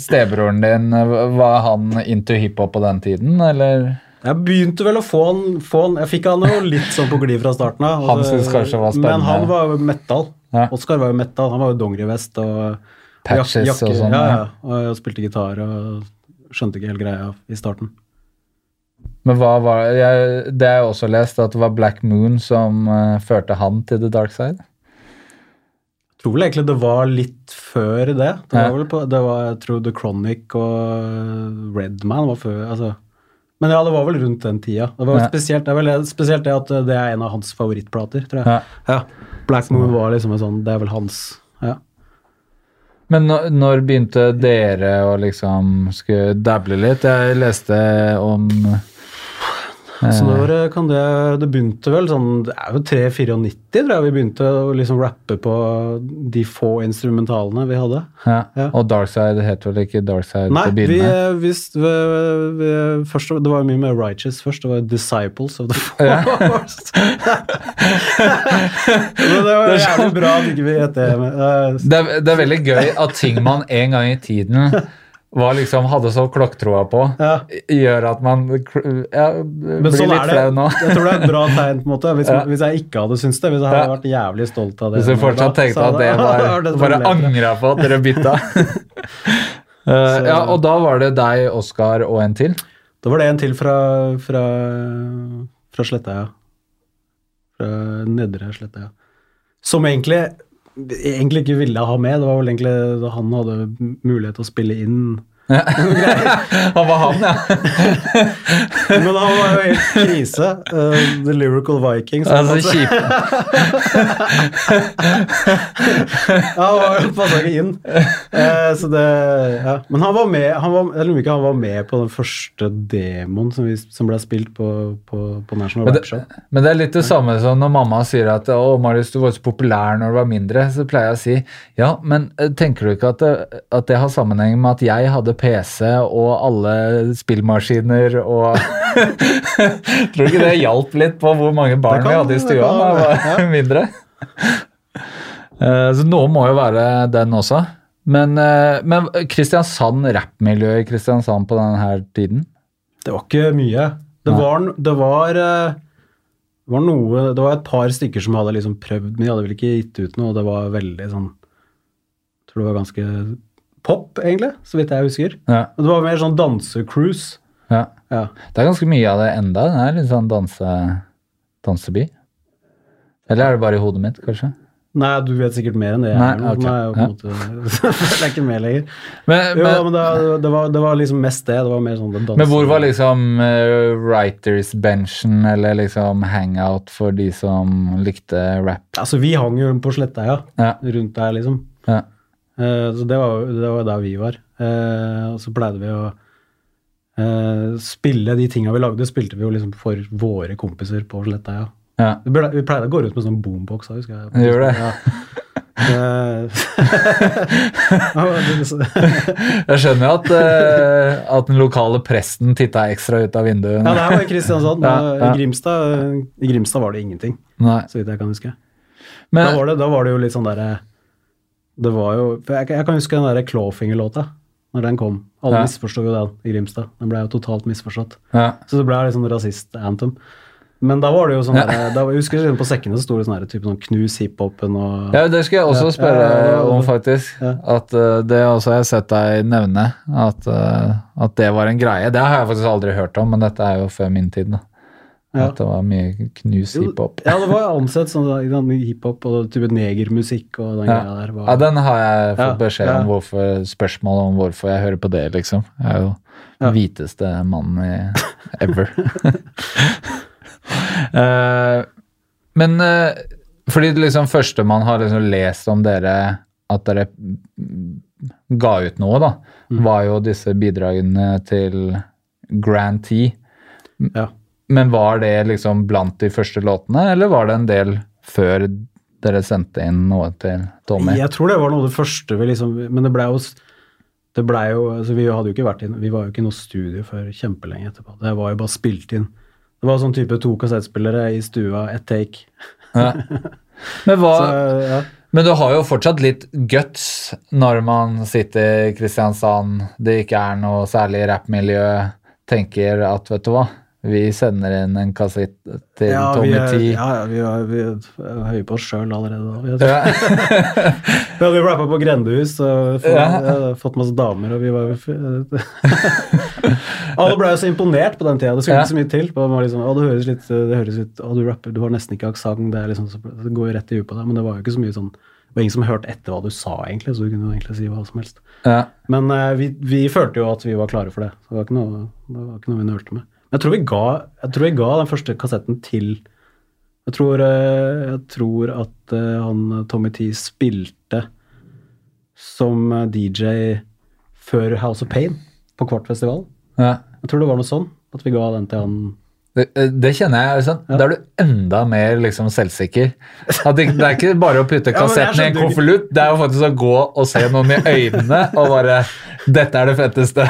stebroren din? Var han into hiphop på den tiden, eller? Jeg begynte vel å få han, få han Jeg fikk han jo litt sånn på glid fra starten av. Han synes kanskje var spennende. Men han var jo metal. Ja. Oskar var jo metal. Han var jo dongerivest og Patches jakke, og sånn, ja. ja. Og spilte gitar og skjønte ikke helt greia i starten. Men hva var jeg, Det har jeg også lest, at det var Black Moon som uh, førte han til The Dark Side. Jeg tror vel egentlig det var litt før det. Det var vel på, det var, jeg tror The Chronic og Redman var før. altså. Men ja, det var vel rundt den tida. Det var Ja. spesielt, det er vel spesielt det at det er en av hans favorittplater, tror jeg. Ja. Ja. Black Moon var liksom en sånn Det er vel hans. Men når, når begynte dere å liksom skulle dable litt? Jeg leste om Så når kan det Det begynte vel sånn Det er jo 3-94, tror jeg vi begynte å liksom rappe på de få instrumentalene vi hadde. ja. Ja. Og Dark Side het vel ikke Dark Side Nei, til å vi, begynne vi, vi, vi, først, det var jo mye med Righteous først. Det var Disciples of the Force. Ja. det var jævlig bra at ikke vi het det. eh, Det er, det er veldig gøy at ting man en gang i tiden var liksom, hadde så klokktroa på, Ja. gjør at man ja, blir sånn litt flau nå. Jeg tror det er et bra tegn, på en måte. Hvis, Ja. hvis jeg ikke hadde syntes det. Hvis jeg hadde Ja. vært jævlig stolt av det. Hvis du fortsatt da, tenkte at det var det Bare angra på at dere bytta. uh, ja, og da var det deg, Oskar og en til? Da var det en til fra, fra, fra ja. Fra Nedre ja. Som egentlig, egentlig ikke ville ha med. Det var vel egentlig da han hadde mulighet til å spille inn. Han var han, ja. Men han var jo helt krise. Uh, the Lyrical Vikings. Altså, Altså, kjip. Ja, han var- passa ikke inn. Uh, så det, ja. Men han var med han var, jeg lurer ikke, han var med på den første demoen som, vi, som ble spilt på, på, på National Men det, Show. men det er litt det samme som når mamma sier at å, Marius, du var så populær når du var mindre. Så pleier jeg å si ja, men eh, tenker du ikke at det, at det har sammenheng med at jeg hadde PC og alle spillmaskiner og Tror du ikke det hjalp litt på hvor mange barn kan- vi hadde i stua da var mindre? Eh, Så noe må jo være den også. Men, eh, men Kristiansand, rappmiljøet i Kristiansand på denne tiden? Det var ikke mye. Det var, det var, eh, det var noe Det var et par stykker som hadde liksom prøvd, men de hadde vel ikke gitt ut noe. Det var veldig sånn Jeg tror det var ganske pop, egentlig, så vidt jeg husker. Ja, det var mer sånn dansecruise. ja. Ja. Det er ganske mye av det enda. Den er litt sånn danse, danseby. Eller er det bare i hodet mitt, kanskje? Nei, du vet sikkert mer enn det jeg Nei, okay. en måte Det er ikke med lenger. Men, Jo, men, det, det, var, det var liksom mest det. Det var mer sånn den dansen. men hvor var liksom uh, writers-benchen eller liksom hangout for de som likte rap? Altså, vi hang jo på Slettøya, Ja, rundt der, liksom. ja. Eh, så det var, det var der vi var. Eh, og så pleide vi å eh, spille de tinga vi lagde, spilte vi jo liksom for våre kompiser på Slettøya. ja. Vi, ble- vi pleide å gå rundt med sånn boombox da, husker jeg. Gjør det? Ja. Jeg skjønner jo at, at den lokale presten titta ekstra ut av vinduet. ja, det her var i Kristiansand. Ja, ja. I, Grimstad, I Grimstad var det ingenting, Nei. så vidt jeg kan huske. Men, da, var det, da var det jo litt sånn derre Det var jo jeg, jeg kan huske den derre Clawfinger-låta, når den kom. Alle Ja. misforsto jo den i Grimstad. Den ble jo totalt misforstått. ja. Så det ble litt sånn rasist-anthem. Men da var det jo sånn Ja. der, da, Jeg husker liksom på sekkene så sto det sånn her, type sånn knus hiphopen og Ja, det skulle jeg også spørre ja, om, faktisk. At uh, Det også har jeg sett deg nevne, at, uh, at det var en greie. Det har jeg faktisk aldri hørt om, men dette er jo før min tid. da. Ja. At det var mye knus hiphop. Ja, det var ansett som sånn, hiphop og type negermusikk og den Ja. greia der. Var, Ja, den har jeg fått beskjed om hvorfor, spørsmål om hvorfor jeg hører på det, liksom. Jeg er jo Ja. hviteste mannen i ever. uh, men uh, fordi det liksom første man har liksom lest om dere, at dere ga ut noe, da, var jo disse bidragene til Grand T. Ja. Men var det liksom blant de første låtene, eller var det en del før dere sendte inn noe til Tommy? Jeg tror det var noe av det første vi liksom Men det blei jo det ble jo, altså Vi hadde jo ikke vært inn, vi var jo ikke i noe studio før kjempelenge etterpå. Det var jo bare spilt inn. Det var sånn type to kassettspillere i stua, ett take. Ja. Men, hva, Så, ja. men du har jo fortsatt litt guts når man sitter i Kristiansand, det ikke er noe særlig rappmiljø, tenker at vet du hva, vi sender inn en kassett til Ja, Tommy T. ja, ja, vi er, vi er høye på oss sjøl allerede. Vi, Ja. vi hadde rappa på grendehus og fått, Ja. ja, fått masse damer, og vi var Alle ble jo så imponert på den tida. Det skulle Ja. ikke så mye til. Det, var liksom, å, det høres litt, det høres litt å, du rapper, du har nesten ikke aksent. Det, liksom, det går jo rett i huet på deg. Men det var jo ikke så mye sånn Det var ingen som hørte etter hva du sa, egentlig, så du kunne jo egentlig si hva som helst. Ja. Men uh, vi, vi følte jo at vi var klare for det. Så det var ikke noe, det var ikke noe vi nølte med. Jeg tror vi ga, jeg tror vi ga den første kassetten til Jeg tror, eh, jeg tror at eh, han Tommy T spilte som eh, DJ før House of Pain på Kvartfestivalen. Ja. Jeg tror det var noe sånn at vi ga den til han. Det, det kjenner jeg. Sånn. Da er du enda mer liksom selvsikker. At det, det er ikke bare å putte Ja, kassetten i en skjønner konvolutt, det er jo faktisk å gå og se noen i øynene og bare 'Dette er det fetteste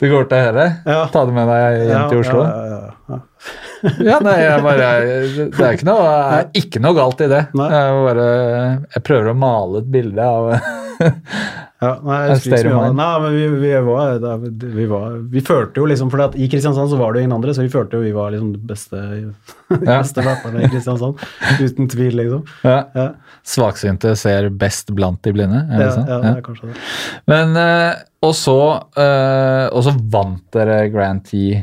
du går til å høre'. Ja. Ta det med deg hjem til Oslo. Ja, ja, ja, ja. Ja, nei, jeg bare, det er ikke noe, er ikke noe galt i det. Jeg, bare, jeg prøver å male et bilde av Ja, nei, jeg husker ikke så mye av det. Nei, men vi, vi, var, da, vi var Vi følte jo liksom For i Kristiansand så var det jo ingen andre, så vi følte jo vi var liksom de beste, de Ja. beste rapperne i Kristiansand. Uten tvil, liksom. ja. Ja, Svaksynte ser best blant de blinde. Er ja, det sånn? ja, det er kanskje det. Men, eh, og så, eh, og så vant dere Grand T.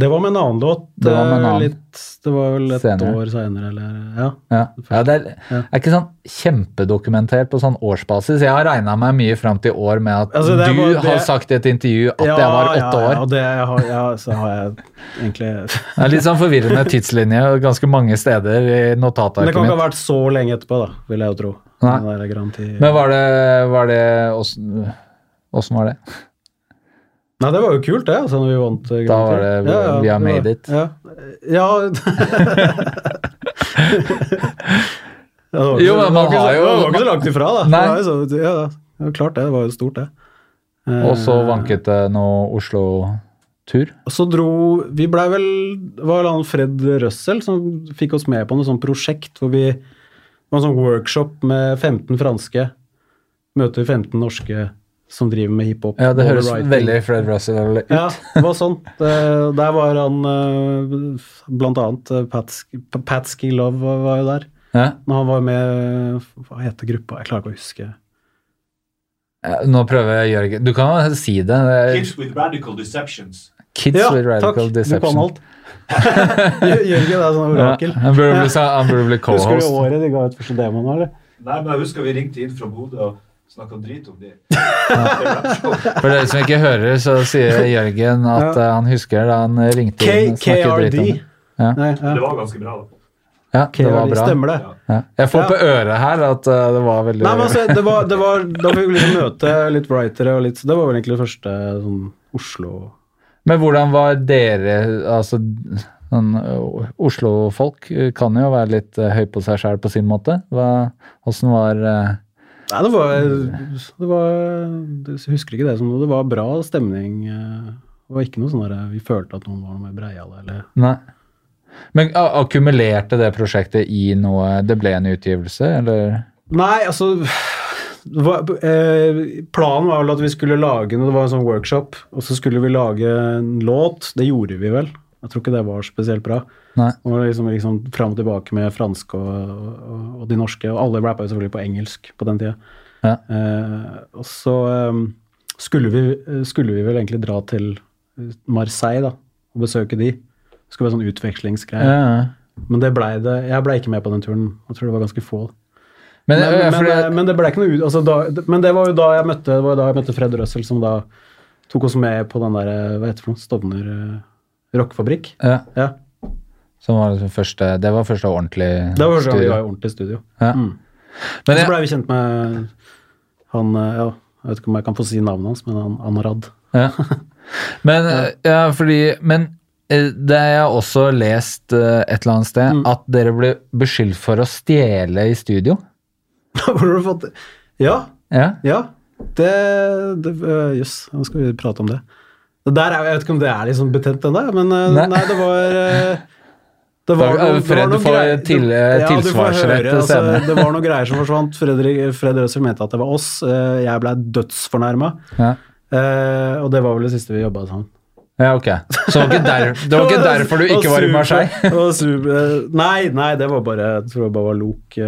Det var med en annen låt. Det var med en eh, annen. Litt, det var vel et Senere. år seinere, eller Ja. Ja. ja, det er, Ja. er ikke sånn kjempedokumentert på sånn årsbasis. Jeg har regna meg mye fram til år med at Altså, du bare- det- har sagt i et intervju at jeg var åtte ja, år. Ja, det har, ja, så har jeg egentlig Det er litt sånn forvirrende tidslinje ganske mange steder i Men det kan ikke ha vært så lenge etterpå, da, vil jeg jo tro. Men var det, var det åssen var det? Nei, det var jo kult, det, altså, når vi vant. uh, Da var det- vi har det var- made it. Ja. ja. Ja, var Jo, men man det var ikke så- har jo- Det var ikke så langt ifra, da. Nei. Det var jo så, ja, det var klart det. Det var jo stort, det. Og så Eh, vanket det noe Oslo-tur. Og så dro Vi blei vel Det var han Fred Røssel som fikk oss med på noe sånt prosjekt hvor vi Det var en sånn workshop med 15 franske. Møter 15 norske som driver med hiphop. Ja, det høres writing- veldig Fred Russell ut. Ja, det var sånn. Der var han eh, blant annet eh, Patsky, Patsky Love var jo der. Ja. Når han var med Hva heter gruppa? Jeg klarer ikke å huske. Ja, Nå prøver jeg Jørgen Du kan si det. det. er Kids with radical deceptions. Kids Ja, with takk. deception. Du kan alt. Jørgen er sånn orakel. Ja, han burde bli, co-host Husker du året de ga ut første demoen. Nei, men jeg husker vi ringte inn fra Bodø og snakka drit om det. Det rapshow. For dere som ikke hører, så sier Jørgen at Ja. eh, han husker da han ringte inn og snakket drit om det. Ja. Nei, Det var ganske bra, da. Ja, det var bra. stemmer det? Ja. Ja. Jeg får Ja. på øret her at eh, det var veldig Nei, men altså, det var, det var, Da fikk vi liksom møte litt writere og litt så Det var vel egentlig det første sånn Oslo Men hvordan var dere Altså, sånn, eh, Oslo-folk eh, kan jo være litt eh, høy på seg sjæl på sin måte. Hva, hvordan var eh, Nei, det var, det var Jeg husker ikke det som noe. Det var bra stemning. eh, Det var ikke noe sånn der Vi følte at noen var noe mer breiale, eller Nei. Men akkumulerte det prosjektet i noe Det ble en utgivelse, eller? Nei, altså var, eh, Planen var vel at vi skulle lage det var en sånn workshop, og så skulle vi lage en låt. Det gjorde vi vel. Jeg tror ikke det var spesielt bra. Nei. Og liksom, liksom fram og tilbake med franske og, og, og de norske, og alle rappa jo selvfølgelig på engelsk på den tida. Ja. Eh, og så um, skulle, vi, skulle vi vel egentlig dra til Marseille da, og besøke de. Det skulle være sånn utvekslingsgreie. Ja. Men det ble det, jeg ble ikke med på den turen. Jeg tror det var ganske få. Men, Men, eh, men, fordi- men det ble ikke noe ut altså da, Men det var jo da jeg møtte da jeg møtte Fred Røssel, som da tok oss med på den der Hva heter det for noe? Stovner uh, rockefabrikk. ja, Ja. som var det første Det var første ordentlig Det var første gang vi var i ordentlig studio. Ja. Mm. Men så blei vi kjent med han, eh, ja, Jeg vet ikke om jeg kan få si navnet hans, men han, Anarad. Ja. Men, ja, fordi, men eh, det har jeg også lest eh, et eller annet sted, Mm. at dere ble beskyldt for å stjele i studio. Hvor har du fått det? Ja, Ja, ja. Det Jøss, yes, nå skal vi prate om det. Det der er, Jeg vet ikke om det er liksom betent ennå, men øh, Nei. nei. det var øh, det var, noe- det Fred, noe du får til- det- ja, tilsvarsrett altså, det var noen greier som forsvant. Fredrik, Fred Røsel mente at det var oss. Eh, Jeg ble dødsfornærma. ja. Eh, og det var vel det siste vi jobba sammen. Ja ok. Så det var ikke, der, det var ikke derfor du ikke var i Marseille? Var eh, nei, nei, det var bare Jeg tror det bare var lok.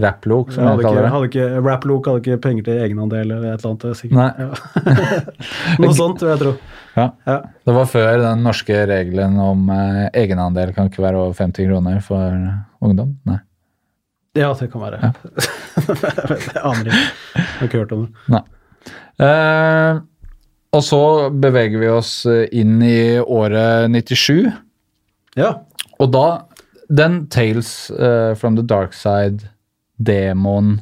Rapplok? Ja. ja. Som hadde kaller det. hadde ikke, Rap-lok hadde ikke penger til egenandel eller et eller annet. er Sikkert. Nei. Ja. Noe sånt, vil jeg. tro. Ja. Ja. Det var før den norske regelen om eh, egenandel kan ikke være over 50 kroner for ungdom. Nei. ja, det kan være. jeg aner ikke. Jeg har ikke hørt om det. Nei. Eh, og så beveger vi oss eh, inn i året 97, Ja. og da den Tales uh, from the Dark Side-demoen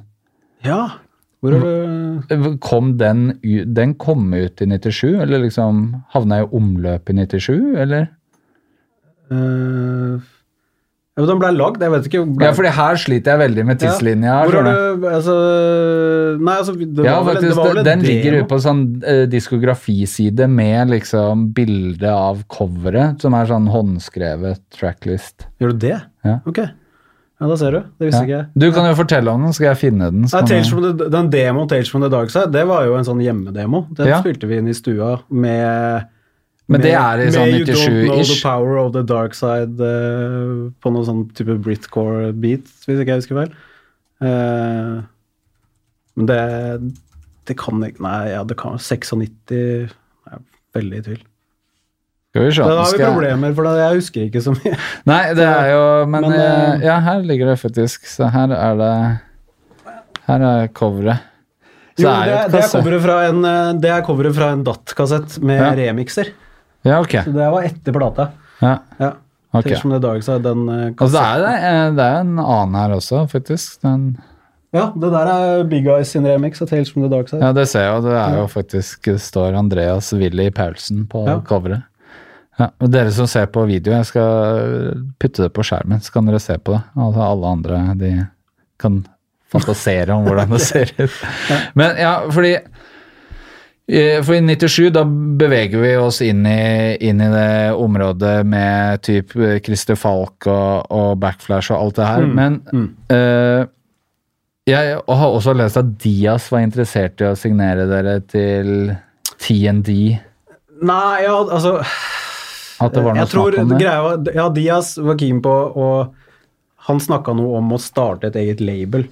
ja. Hvor er du eh, Kom den Den kom ut i 97, eller liksom havna i omløp i 97, eller? eh, ja, men Den ble lagd, jeg vet ikke. Ble, Ja, fordi her sliter jeg veldig med tidslinja. Hvor er har du? Altså Nei, altså det Ja, var det faktisk, vel en den ligger jo ute på sånn uh, diskografiside med liksom bilde av coveret, som er sånn håndskrevet tracklist. Gjør du det? Ja. Ok. Ja, da ser du. Det visste ikke jeg. Du kan jo fortelle om den, skal jeg finne den? Ja, den demoen Tales from the Dark Side, det var jo en sånn hjemmedemo. Den Ja. spilte vi inn i stua med Men det er i sånn You Don't Know 97-ish. The Power of the Dark Side uh, på noen sånn type Britcore beat, hvis ikke jeg husker feil. Uh, men det Det kan ikke Nei, ja, det kan 96 Jeg er veldig i tvil. Skal vi se. Da har vi problemer, for jeg husker ikke så mye. Nei, det er jo Men, Men, eh, ja, her ligger det faktisk. Så her er det Her er coveret. Så Jo, det, er- det, er coveret fra en, det er coveret fra en DAT-kassett med Ja. remixer. Ja, ok. Så det var etter plata. Ja, Ja. ok. Som det Dag Side, den altså, det, er det, eh, det er en annen her også, faktisk. Den, Ja, det der er Big Eyes sin remix av Tales from the Dark Side. ja, det ser jeg jo. Det er jo faktisk står Andreas Willy Paulsen på Ja. coveret. Ja, og dere som ser på video, jeg skal putte det på skjermen, så kan dere se på det. Altså alle andre, de kan fantasere om hvordan det ser ut. Men ja, fordi eh, for i 97 da beveger vi oss inn i, inn i det området med typ eh, Christer Falk og, og Backflash og alt det her. Men mm. Uh, jeg har også lest at Diaz var interessert i å signere dere til TND. Nei, ja, altså At det var noe snakk om det. greia var Ja, Diaz var keen på og Han snakka noe om å starte et eget label,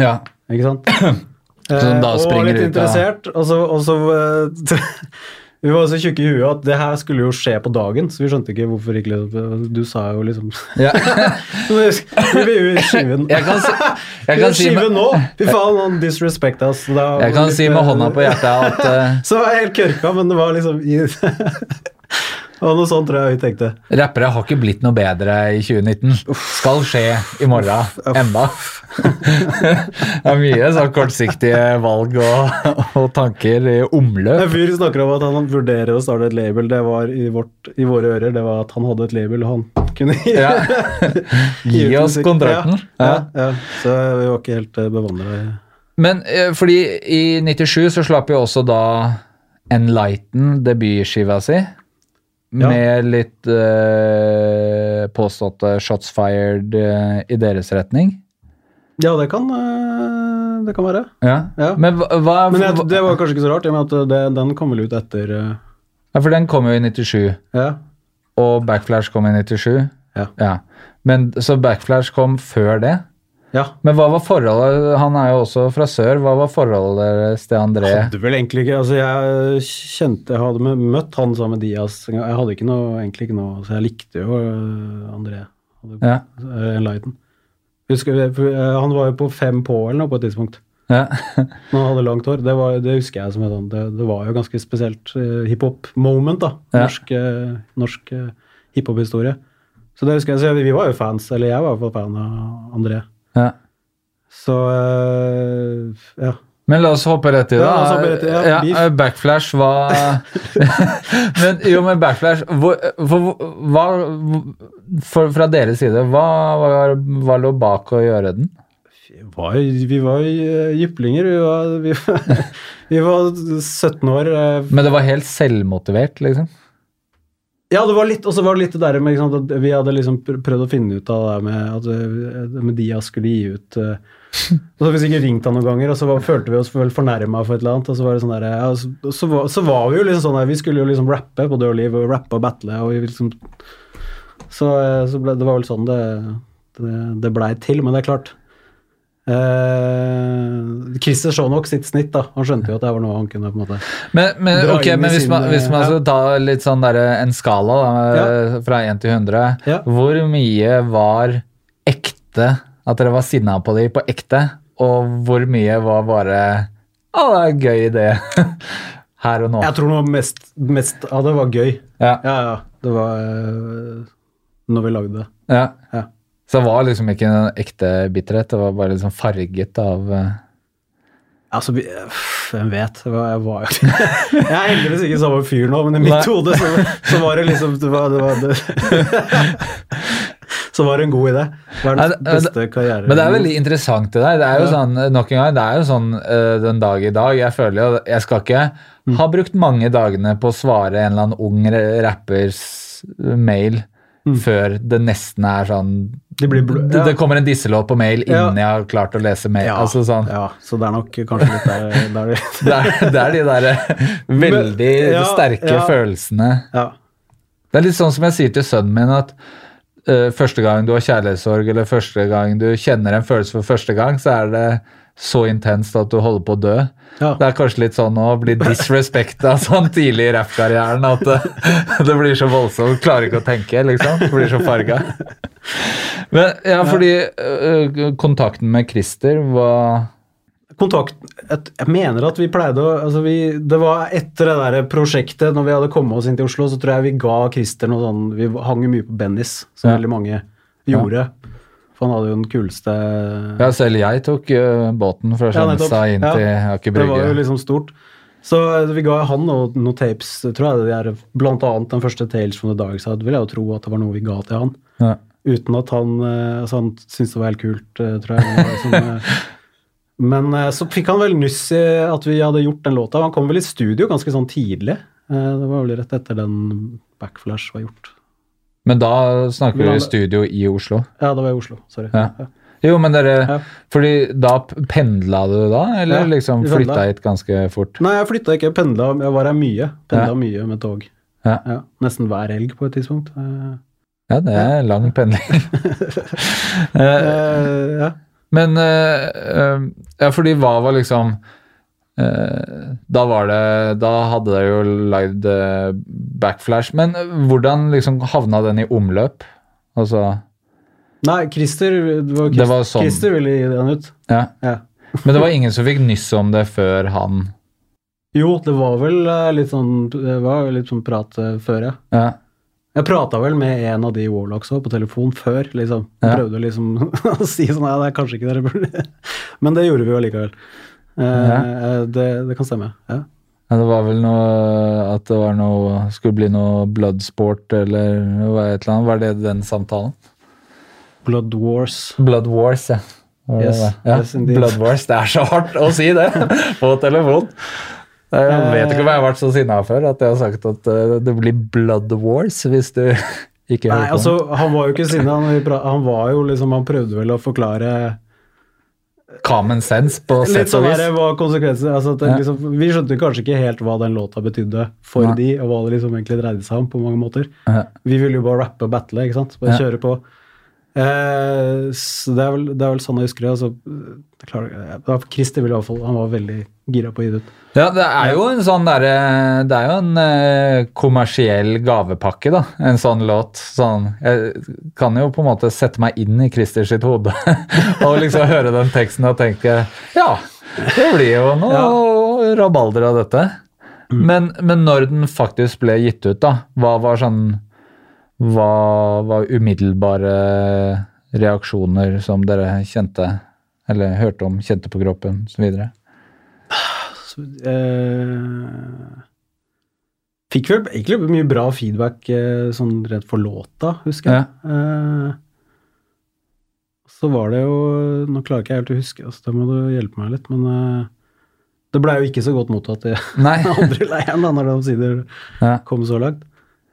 Ja. ikke sant? da Eh, springer litt ut av- interessert, og så, og så eh, Vi var så tjukke i huet at det her skulle jo skje på dagen, så vi skjønte ikke hvorfor ikke Du sa jo liksom ja. Vi vil jo skive den. Jeg kan jeg kan skive med, nå! Fy faen, han disrespect oss. Jeg kan litt, si med eh, hånda på hjertet at uh, Så var jeg helt kørka, men det var liksom var noe sånt, tror jeg vi tenkte. rappere har ikke blitt noe bedre i 2019. Skal skje i morgen. Enda. det er mye sånn kortsiktige valg og, og tanker i omløp. En fyr snakker om at han vurderer å starte et label. Det var i, vårt, i våre ører det var at han hadde et label, og han kunne Ja. Gi oss kontrakten. Ja, Ja. ja. Så vi var ikke helt uh, bevandra i Men eh, fordi i 97 så slapp jo også da Enlighten debutskiva si. Ja. Med litt uh, påståtte shots fired uh, i deres retning. Ja, det kan, uh, det kan være. Ja. Ja. Men hva, Men jeg, det var kanskje ikke så rart, i og med at det, den kom vel ut etter ja, For den kom jo i 97, Ja. og Backflash kom i 97. Ja. Men, så Backflash kom før det. Ja. Men hva var forholdet Han er jo også fra sør. Hva var forholdet deres til André? Jeg Hadde vel egentlig ikke Altså, jeg kjente Jeg hadde møtt han sammen med Diaz en gang. Jeg hadde ikke noe, egentlig ikke noe Så jeg likte jo eh, André. Ja. eh, Enlighten. Husker, eh, han var jo på fem på eller noe på et tidspunkt. Ja. Når han hadde langt hår. Det, var, det husker jeg som et sånt Det, det var jo ganske spesielt hiphop-moment, da. Ja. Norsk, norsk hiphop-historie. Så det husker jeg. Så vi, vi var jo fans, eller jeg var i hvert fall fan av André. Ja. Så eh, ja. Men la oss hoppe rett i det. Ja, la rett i det, ja. Eh, backflash, hva Men jo, men backflash hvor, for, hva, for, Fra deres side, hva, hva, hva lå bak å gjøre den? Vi var, vi var eh, jyplinger. Vi var, vi, vi var 17 år. Men det var helt selvmotivert, liksom? Ja, det var litt, og så var det litt det der med sant, at vi hadde liksom prøvd å finne ut av det med at eh, Dia skulle gi ut eh, Og så hadde vi sikkert ringt han noen ganger, og så var, følte vi oss vel fornærma for et eller annet. Og så var det sånn der, ja, så, så, var, så var vi jo liksom sånn der, Vi skulle jo liksom rappe på Død liv, og rappe og battle, og vi liksom Så, eh, så ble, det var vel sånn det, det, det blei til. Men det er klart eh, Christer så nok sitt snitt, da. Han skjønte jo at det var noe han kunne på en måte Men, men, Dra ok, inn men hvis man, hvis man eh, skal ta litt sånn der, en skala da, ja. fra 1 til 100, Ja. hvor mye var ekte At dere var sinna på de på ekte, og hvor mye var bare Å, det er gøy, det. Her og nå. Jeg tror noe mest, mest av det var gøy. Ja, Ja, ja. Det var øh, når vi lagde det. ja. Ja. Så det var liksom ikke en ekte bitterhet, det var bare liksom farget av eh, Altså, hvem vet? Det jeg, var, jo- jeg er heldigvis ikke samme fyr nå, men i mitt hode så, så var det liksom det var, det var, det, Så var det en god idé. Ja, Verdens det- beste karriere. Men det er veldig interessant det der. Det er jo sånn, nok en gang, det er jo sånn eh, den dag i dag. Jeg føler jo Jeg skal ikke Mm. ha brukt mange dagene på å svare en eller annen ung rappers mail før det nesten er sånn Mm. Det blir bl- det, ja. det kommer en disselåt på mail Ja. innen jeg har klart å lese mail. ja, Altså sånn, ja, så det er nok kanskje litt der, der det, er, det er de der veldig ja, sterke følelsene. Det er litt sånn som jeg sier til sønnen min at uh, første gang du har kjærlighetssorg, eller første gang du kjenner en følelse for første gang, så er det så intenst at du holder på å dø. Ja. Det er kanskje litt sånn å bli disrespekta sånn tidlig i rappkarrieren at det, det blir så voldsomt. Klarer ikke å tenke, liksom. Blir så farga. Men ja, fordi eh, kontakten med Christer var kontakt Jeg mener at vi pleide å altså vi, Det var etter det der prosjektet, når vi hadde kommet oss inn til Oslo, så tror jeg vi ga Christer noe sånn Vi hang mye på Bennys, som Ja. veldig mange gjorde. For han hadde jo den kuleste Ja, selv jeg tok eh, båten fra Ja, inn til Aker Det var jo liksom stort. Så eh, vi ga han noe, noen tapes, tror jeg. Er blant annet den første Tales from the Dark Side, vil jeg jo tro at det var noe vi ga til han. Ja. Uten at han eh, altså Han syntes det var helt kult, tror jeg. Var liksom, men så fikk han vel nyss i at vi hadde gjort den låta. Han kom vel i studio ganske sånn tidlig. Det var vel rett etter den Backflash var gjort. Men da snakker vi studio i Oslo. Ja, da var jeg i Oslo. Sorry. Ja. Ja. Jo, men dere Ja. Fordi da pendla du da, eller liksom flytta hit ganske fort? Nei, jeg flytta ikke. Jeg pendla. Jeg var her mye. Pendla mye med tog. Ja. Ja, nesten hver helg på et tidspunkt. Eh, Ja, det er lang pendling. Eh, ja. Men uh, uh, Ja, fordi hva var liksom Da var det Da hadde dere jo lagd eh, backflash. Men hvordan liksom havna den i omløp? Altså Nei, Christer det var, Det var sånn. Christer ville gi den ut. Ja. Ja. Men det var ingen som fikk nyss om det før han Jo, det var vel eh, litt sånn Det var litt sånn prat eh, før, ja. Ja. Jeg prata vel med en av de Warlocks på telefon før, liksom. Ja. Prøvde liksom å si sånn Nei, det er kanskje ikke dere burde Men det gjorde vi jo allikevel. Eh, Ja. det, det kan stemme. Ja. Ja, det var vel noe At det var noe Skulle bli noe bloodsport eller hva et eller annet. Var det den samtalen? Blood Wars. Blood Wars, ja. Yes, yes. Blood Wars. Det er så hardt å si det på telefon. Jeg vet ikke om jeg har vært så sinna før at jeg har sagt at eh, det blir Blood Wars hvis du ikke hører på. altså, han var jo ikke sinna. Han, han var jo liksom Han prøvde vel å forklare Common sense på sett og sånn vis. Hva konsekvenser altså det, liksom, Vi skjønte kanskje ikke helt hva den låta betydde for ja. de, og hva det liksom egentlig dreide seg om på mange måter. Ja. Vi ville jo bare rappe og battle, ikke sant? Bare Ja. kjøre på. Eh, så det er, vel, det er vel sånn jeg husker det. Altså, det er klart, ja, Christer ville i hvert fall, han var veldig gira på å gi det ut. Ja, det er jo en sånn derre Det er jo en eh, kommersiell gavepakke, da. En sånn låt. Sånn Jeg kan jo på en måte sette meg inn i Christer sitt hode og liksom høre den teksten og tenke Ja, det blir jo noe rabalder av dette. Men, men når den faktisk ble gitt ut, da, hva var sånn Hva var umiddelbare reaksjoner som dere kjente, eller hørte om, kjente på kroppen osv.? Eh, Fikk vel egentlig mye bra feedback eh, sånn rett for låta, husker jeg. Eh, så var det jo Nå klarer ikke jeg helt å huske, altså, da må du hjelpe meg litt, men eh, det blei jo ikke så godt mottatt i andre leiren, da, når det omsider Ja. kom så langt.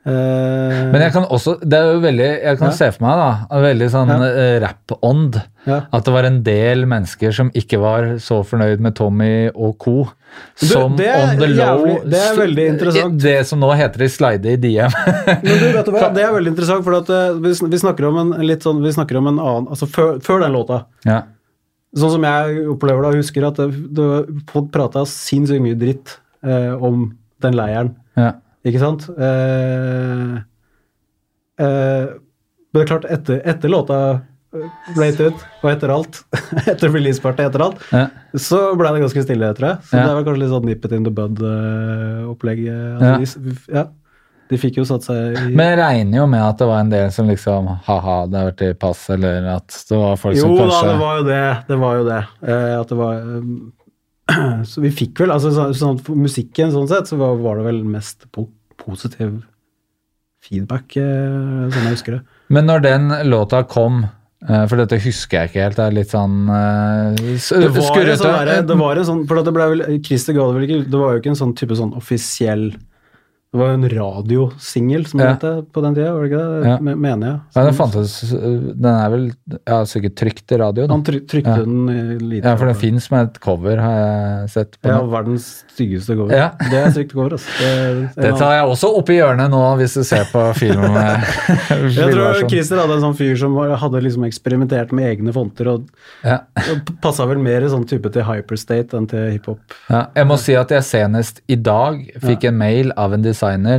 Eh, Men jeg kan også Det er jo veldig Jeg kan Ja. se for meg, da, en veldig sånn Ja. eh, rapp-ånd. ja. At det var en del mennesker som ikke var så fornøyd med Tommy og co. Som er on the low jævlig- det er veldig interessant. Det som nå heter i slide i DM. Men du, vet du hva, det er veldig interessant, for at, eh, vi, vi snakker om en litt sånn Vi snakker om en annen Altså før, før den låta. ja. Sånn som jeg opplever det, og husker at folk prata sinnssykt mye dritt eh, om den leiren, Ja. Ikke sant? Eh, eh, men det er klart, etter, etter låta eh, ut, og etter alt, etter releaseparty, etter alt, Ja. så ble det ganske stille, tror jeg. Så Ja. det var kanskje litt sånn nippet in the bud-opplegg. Altså, de, ja. de fikk jo satt seg i Men jeg regner jo med at det var en del som liksom Ha-ha, det har vært i pass, eller at det var folk Jo som kanskje Jo da, det var jo det. Det var jo det. Eh, at det var eh, Så vi fikk vel altså så, sånn, For musikken sånn sett, så var, var det vel mest po positiv feedback, eh, sånn jeg husker det. Men når den låta kom eh, for dette husker jeg ikke helt. Det er litt sånn uh, skurrete. sånn, det var en sånn For det ble vel Christer ga det vel ikke Det var jo ikke en sånn type sånn offisiell Det var jo en radiosingel som Ja. het det på den tida, var det ikke det? Ja. Mener jeg. Ja, den fantes Den er vel ja, sikkert trykt i radio, da. Han tryk, trykte Ja. den i lite Ja, for den fins med et cover, har jeg sett. på Ja, nå. verdens styggeste cover. Ja. Det er stygt cover, altså. Det, Det tar jeg også opp i hjørnet nå, hvis du ser på film. Jeg tror. Christer hadde en sånn fyr som hadde liksom eksperimentert med egne fonter, og, Ja. passa vel mer i sånn type til hyperstate enn til hiphop. Ja, jeg må si at jeg senest i dag fikk en mail av en designer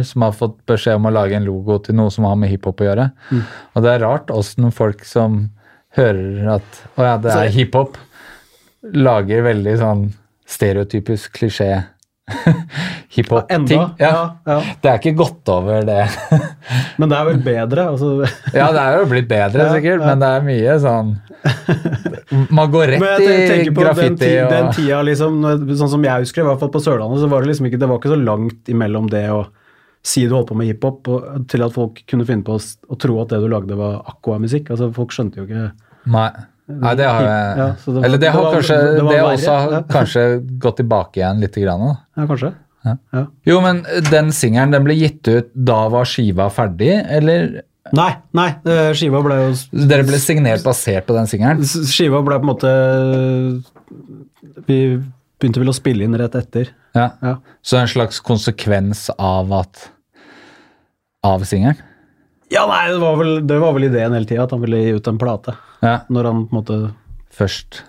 som har fått beskjed om å lage en logo til noe som har med hiphop å gjøre. Mm. Og det er rart åssen folk som hører at å ja, det er hiphop, lager veldig sånn stereotypisk klisjé hiphop-ting. Ja, Ja, ja. Det er ikke gått over, det. Men det er vel bedre. Altså. Ja, det er jo blitt bedre, sikkert, men det er mye sånn Man går Men rett i på den, graffiti ti, og den tida, liksom, sånn som jeg husker i hvert fall på Sørlandet, så var det liksom ikke, det var ikke så langt imellom det å si du holdt på med hiphop, til at folk kunne finne på å, å tro at det du lagde var aqua-musikk. Altså, folk skjønte jo ikke Nei. Nei, det har jeg Ja, det Eller det har det var- kanskje det Det, også har ja. kanskje gått tilbake igjen litt grann, da. Ja, kanskje. Ja. Jo, men den singelen, den ble gitt ut da var skiva ferdig, eller Nei, nei, eh, skiva ble jo Dere ble signert basert på den singelen? Skiva ble på en måte Vi begynte vel å spille inn rett etter. Ja. Ja. Så en slags konsekvens av at Av singelen? Ja, nei, det var vel, det var vel ideen hele tida, at han ville gi ut en plate. Ja, Når han på en måte først.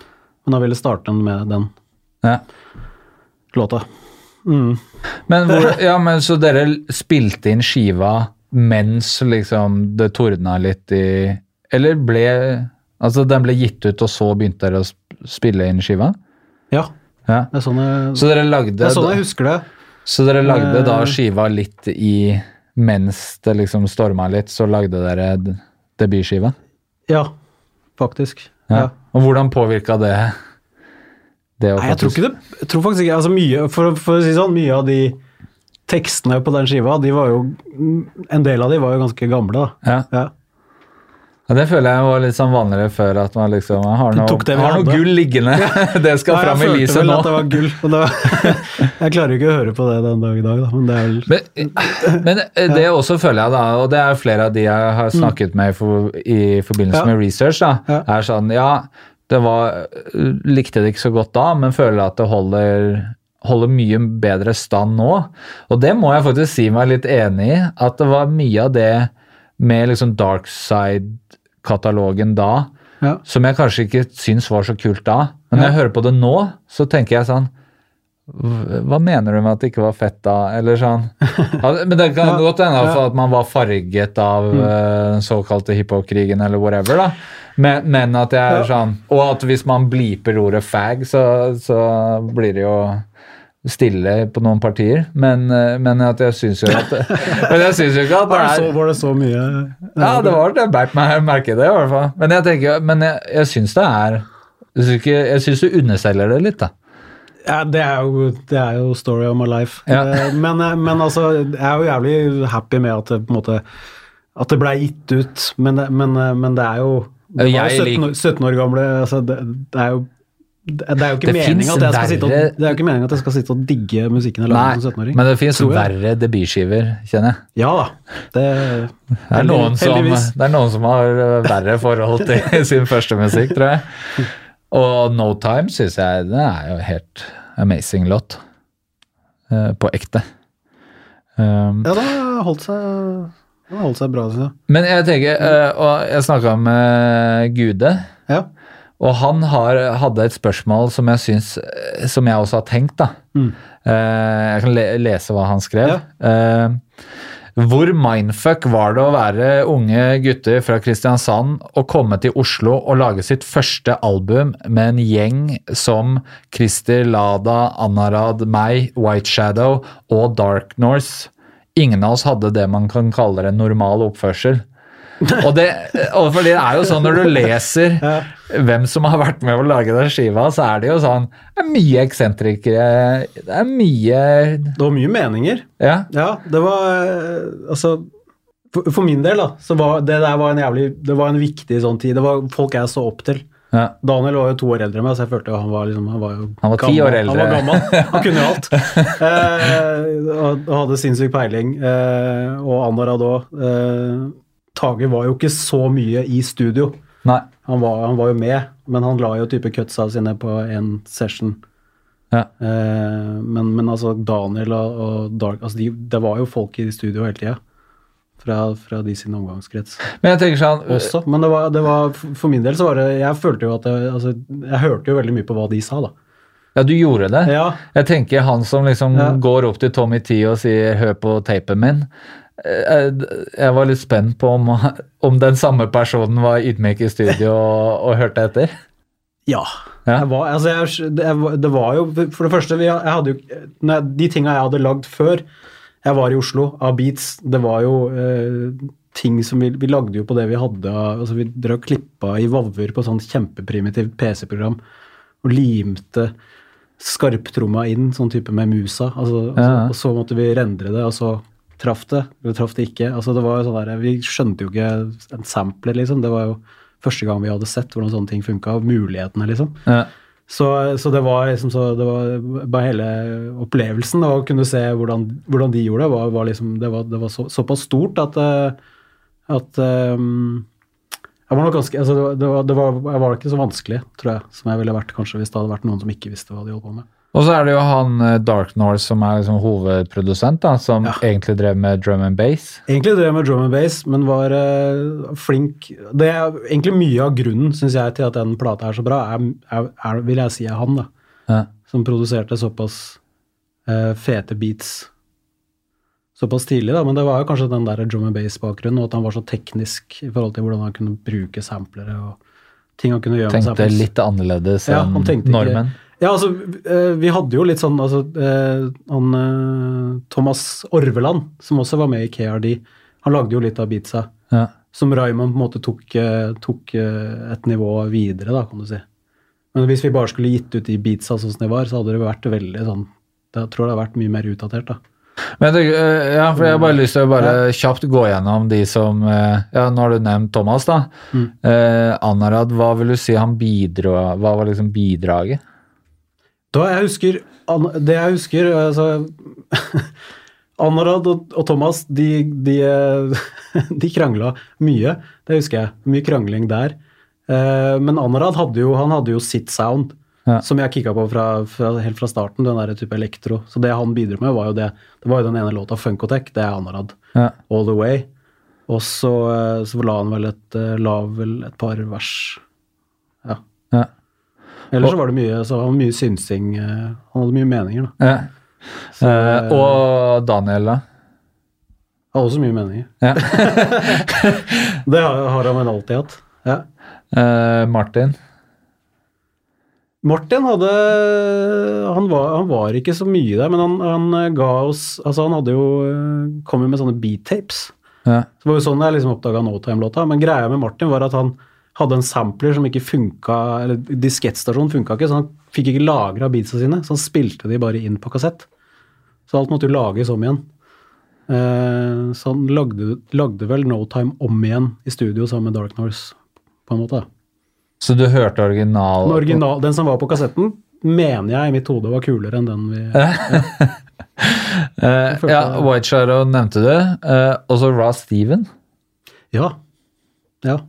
Men han ville starte den med den Ja. låta. Mm. Men hvor, ja, men så dere spilte inn skiva mens liksom det tordna litt i Eller ble Altså den ble gitt ut, og så begynte dere å spille inn skiva? Ja, Ja. det er sånn jeg, Så dere lagde, det er sånn jeg husker det. så dere lagde da skiva litt i Mens det liksom storma litt, så lagde dere debutskive? Ja, faktisk. Ja. Ja. Og hvordan påvirka det det Nei, jeg tror ikke det Jeg tror faktisk ikke altså mye, for, for å si sånn, mye av de tekstene på den skiva, de var jo En del av de var jo ganske gamle, da. Ja. Ja. Ja, Det føler jeg var litt sånn vanligere før, at man liksom har noe, har noe gull liggende. det skal Nei, fram i jeg følte vel at det var gull. men det var, jeg klarer jo ikke å høre på det den dag i dag, da, men det vel Men, men det også føler jeg, da, og det er flere av de jeg har snakket med i, for, i forbindelse Ja. med research, da, Ja. er sånn Ja, det var Likte det ikke så godt da, men føler at det holder holder mye bedre stand nå. Og det må jeg faktisk si meg litt enig i, at det var mye av det med liksom dark side-katalogen da, ja. som jeg kanskje ikke syns var så kult da. Men når jeg hører på det nå, så tenker jeg sånn "Hva- mener du med at det ikke var fett da? Eller sånn. Ja, men det kan Ja, godt hende ja. Mm. at man var farget av den den såkalte hiphop-krigen eller whatever, da. Men, men at jeg er Ja. sånn Og at hvis man bliper ordet fag, så, så blir det jo stille på noen partier. Men, eh, men at jeg syns jo at Men jeg syns jo ikke at det Var det, er så, var det så mye ja, det var det. Bært meg merke det, i hvert fall. Men jeg tenker, men jeg, jeg syns det er Jeg syns, du underselger det litt, da. Ja, det er, jo, det er jo story of my life. Ja. Eh, Men, eh, men altså, jeg er jo jævlig happy med at det på en måte at det ble gitt ut, men, det- men, men det er jo det var jo 17, år- 17 år gamle altså det, det er jo det er jo ikke meninga meningen at ikke at jeg skal sitte og digge musikken jeg lager som 17-åring. men det fins verre debutskiver, kjenner jeg. Ja da. Det, Det er, noen som, det er noen som har øh, verre forhold til sin første musikk, tror jeg. Og No Time syns jeg det er jo helt amazing låt. Eh, på ekte. Um, Ja, det har holdt seg, det har holdt seg bra, Så. men jeg tenker, eh, og jeg snakka med Gude, Ja. Og han har, hadde et spørsmål som jeg syns Som jeg også har tenkt, da. Mm. Eh, jeg kan le lese hva han skrev. Ja. Eh, hvor mindfuck var det å være unge gutter fra Kristiansand og komme til Oslo og lage sitt første album med en gjeng som Christer Lada, Anarad, meg, White Shadow og Dark Norse? Ingen av oss hadde det man kan kalle en normal oppførsel. Og det, og for det er jo sånn når du leser hvem som har vært med å lage den skiva, så er det jo sånn Det er mye eksentrikere. Det er mye Det var mye meninger. Ja. Ja, det var Altså, for, for min del, da, så var det der var en jævlig Det var en viktig sånn tid. Det var folk jeg så opp til. ja. Daniel var jo to år eldre enn meg, så jeg følte han var liksom Han var jo Han var ti år eldre. Han var gammel. Han kunne jo alt. Eh, og og hadde sinnssyk peiling. Eh, og Anarad òg. Eh, Tage var jo ikke så mye i studio. Han var, han var jo med, men han la jo type cutsa sine på én session. Ja. Eh, men, men altså Daniel og, og Dark altså de, Det var jo folk i studio hele tida. Fra, fra de sin omgangskrets Men jeg tenker sånn også. Men det var, det var, for min del så var det Jeg følte jo at jeg, altså, jeg hørte jo veldig mye på hva de sa, da. Ja, du gjorde det. Ja, Jeg tenker han som liksom Ja. går opp til Tommy T og sier 'hør på tapen min'. Eh, Jeg var litt spent på om, om den samme personen var ydmyk i studio og, og hørte etter. ja. Ja. Jeg var, altså jeg, det, var- det var jo For det første, jeg hadde jo De tinga jeg hadde lagd før jeg var i Oslo, av beats, det var jo eh, ting som vi, vi lagde jo på det vi hadde altså Vi drev og klippa i vavver på sånn kjempeprimitivt PC-program og limte skarptromma inn, sånn type med musa. Altså, altså, Ja. og så måtte vi rendre det, og så traff det, eller traff det ikke. Altså, det var jo sånn der, Vi skjønte jo ikke en sampler, liksom. Det var jo første gang vi hadde sett hvordan sånne ting funka, og mulighetene, liksom. Ja. Så, så det var liksom så det var bare hele opplevelsen å kunne se hvordan, hvordan de gjorde det, var, var liksom, det var, det var så, såpass stort at, eh, at um, jeg var nok ganske, altså det, var- det, var, det var, jeg var ikke så vanskelig, tror jeg, som jeg ville vært kanskje hvis det hadde vært noen som ikke visste hva de holdt på med. Og så er det jo han eh, Dark North som er liksom hovedprodusent, da, som Ja. egentlig drev med drum and bass. Egentlig drev med drum and bass, men var uh, flink Det er egentlig mye av grunnen, synes jeg, til at den plata er så bra, er, er, er, vil jeg si er han, da. Ja. Som produserte såpass uh, fete beats såpass tidlig, da. Men det var jo kanskje den der drum and bass-bakgrunnen, og at han var så teknisk i forhold til hvordan han kunne bruke samplere og ting han kunne gjøre med Tenkte litt annerledes enn ja, tenkte ikke-. Ja, altså, eh, vi hadde jo litt sånn altså, eh, han eh, Thomas Orveland, som også var med i KRD, han lagde jo litt av beatsa. Ja. Som Raymond på en måte tok, tok et nivå videre, da, kan du si. Men hvis vi bare skulle gitt ut de beatsa sånn som de var, så hadde det vært veldig sånn Jeg tror det hadde vært mye mer utdatert, da. Men jeg, ja, for jeg har bare lyst til å bare kjapt gå gjennom de som Ja, nå har du nevnt Thomas, da. Mm. Eh, Anarad, hva vil du si han bidro Hva var liksom bidraget? Da jeg husker, Det jeg husker altså, Anarad og, og Thomas, de, de, eh, de krangla mye. Det husker jeg. Mye krangling der. Eh, Men Anarad hadde jo, han hadde jo sitt sound, Ja. som jeg kicka på fra, fra, helt fra starten. Den der type elektro. Så det han bidro med, var jo det. Det var jo den ene låta, Funkotech. Det er Anarad. Ja. All the way. Og så, eh, så la han vel et, la vel et par vers. Ja. Ja. Ellers så var det mye, så han mye synsing. eh, Han hadde mye meninger, da. Ja. Så, Eh, og Daniel, da? Hadde også mye meninger. Ja. Det har, har han vel alltid hatt. Ja. Eh, Martin? Martin hadde han var, han var ikke så mye der, men han, han ga oss Altså, han hadde jo kommet kom jo med sånne beat-tapes. Ja. Det var jo sånn jeg liksom oppdaga No Time-låta. Men greia med Martin var at han hadde en sampler som ikke funka, eller diskettstasjonen funka ikke, så han fikk ikke lagra beatsa sine, så han spilte de bare inn på kassett. Så alt måtte jo lages om igjen. Eh, så han lagde, lagde vel No Time om igjen i studio sammen med Dark Norse, på en måte. Så du hørte original... Den, original, den som var på kassetten, mener jeg i mitt hode var kulere enn den vi ja. ja. White Shadow nevnte du. Eh, og så Ross Steven. Ja. Ja.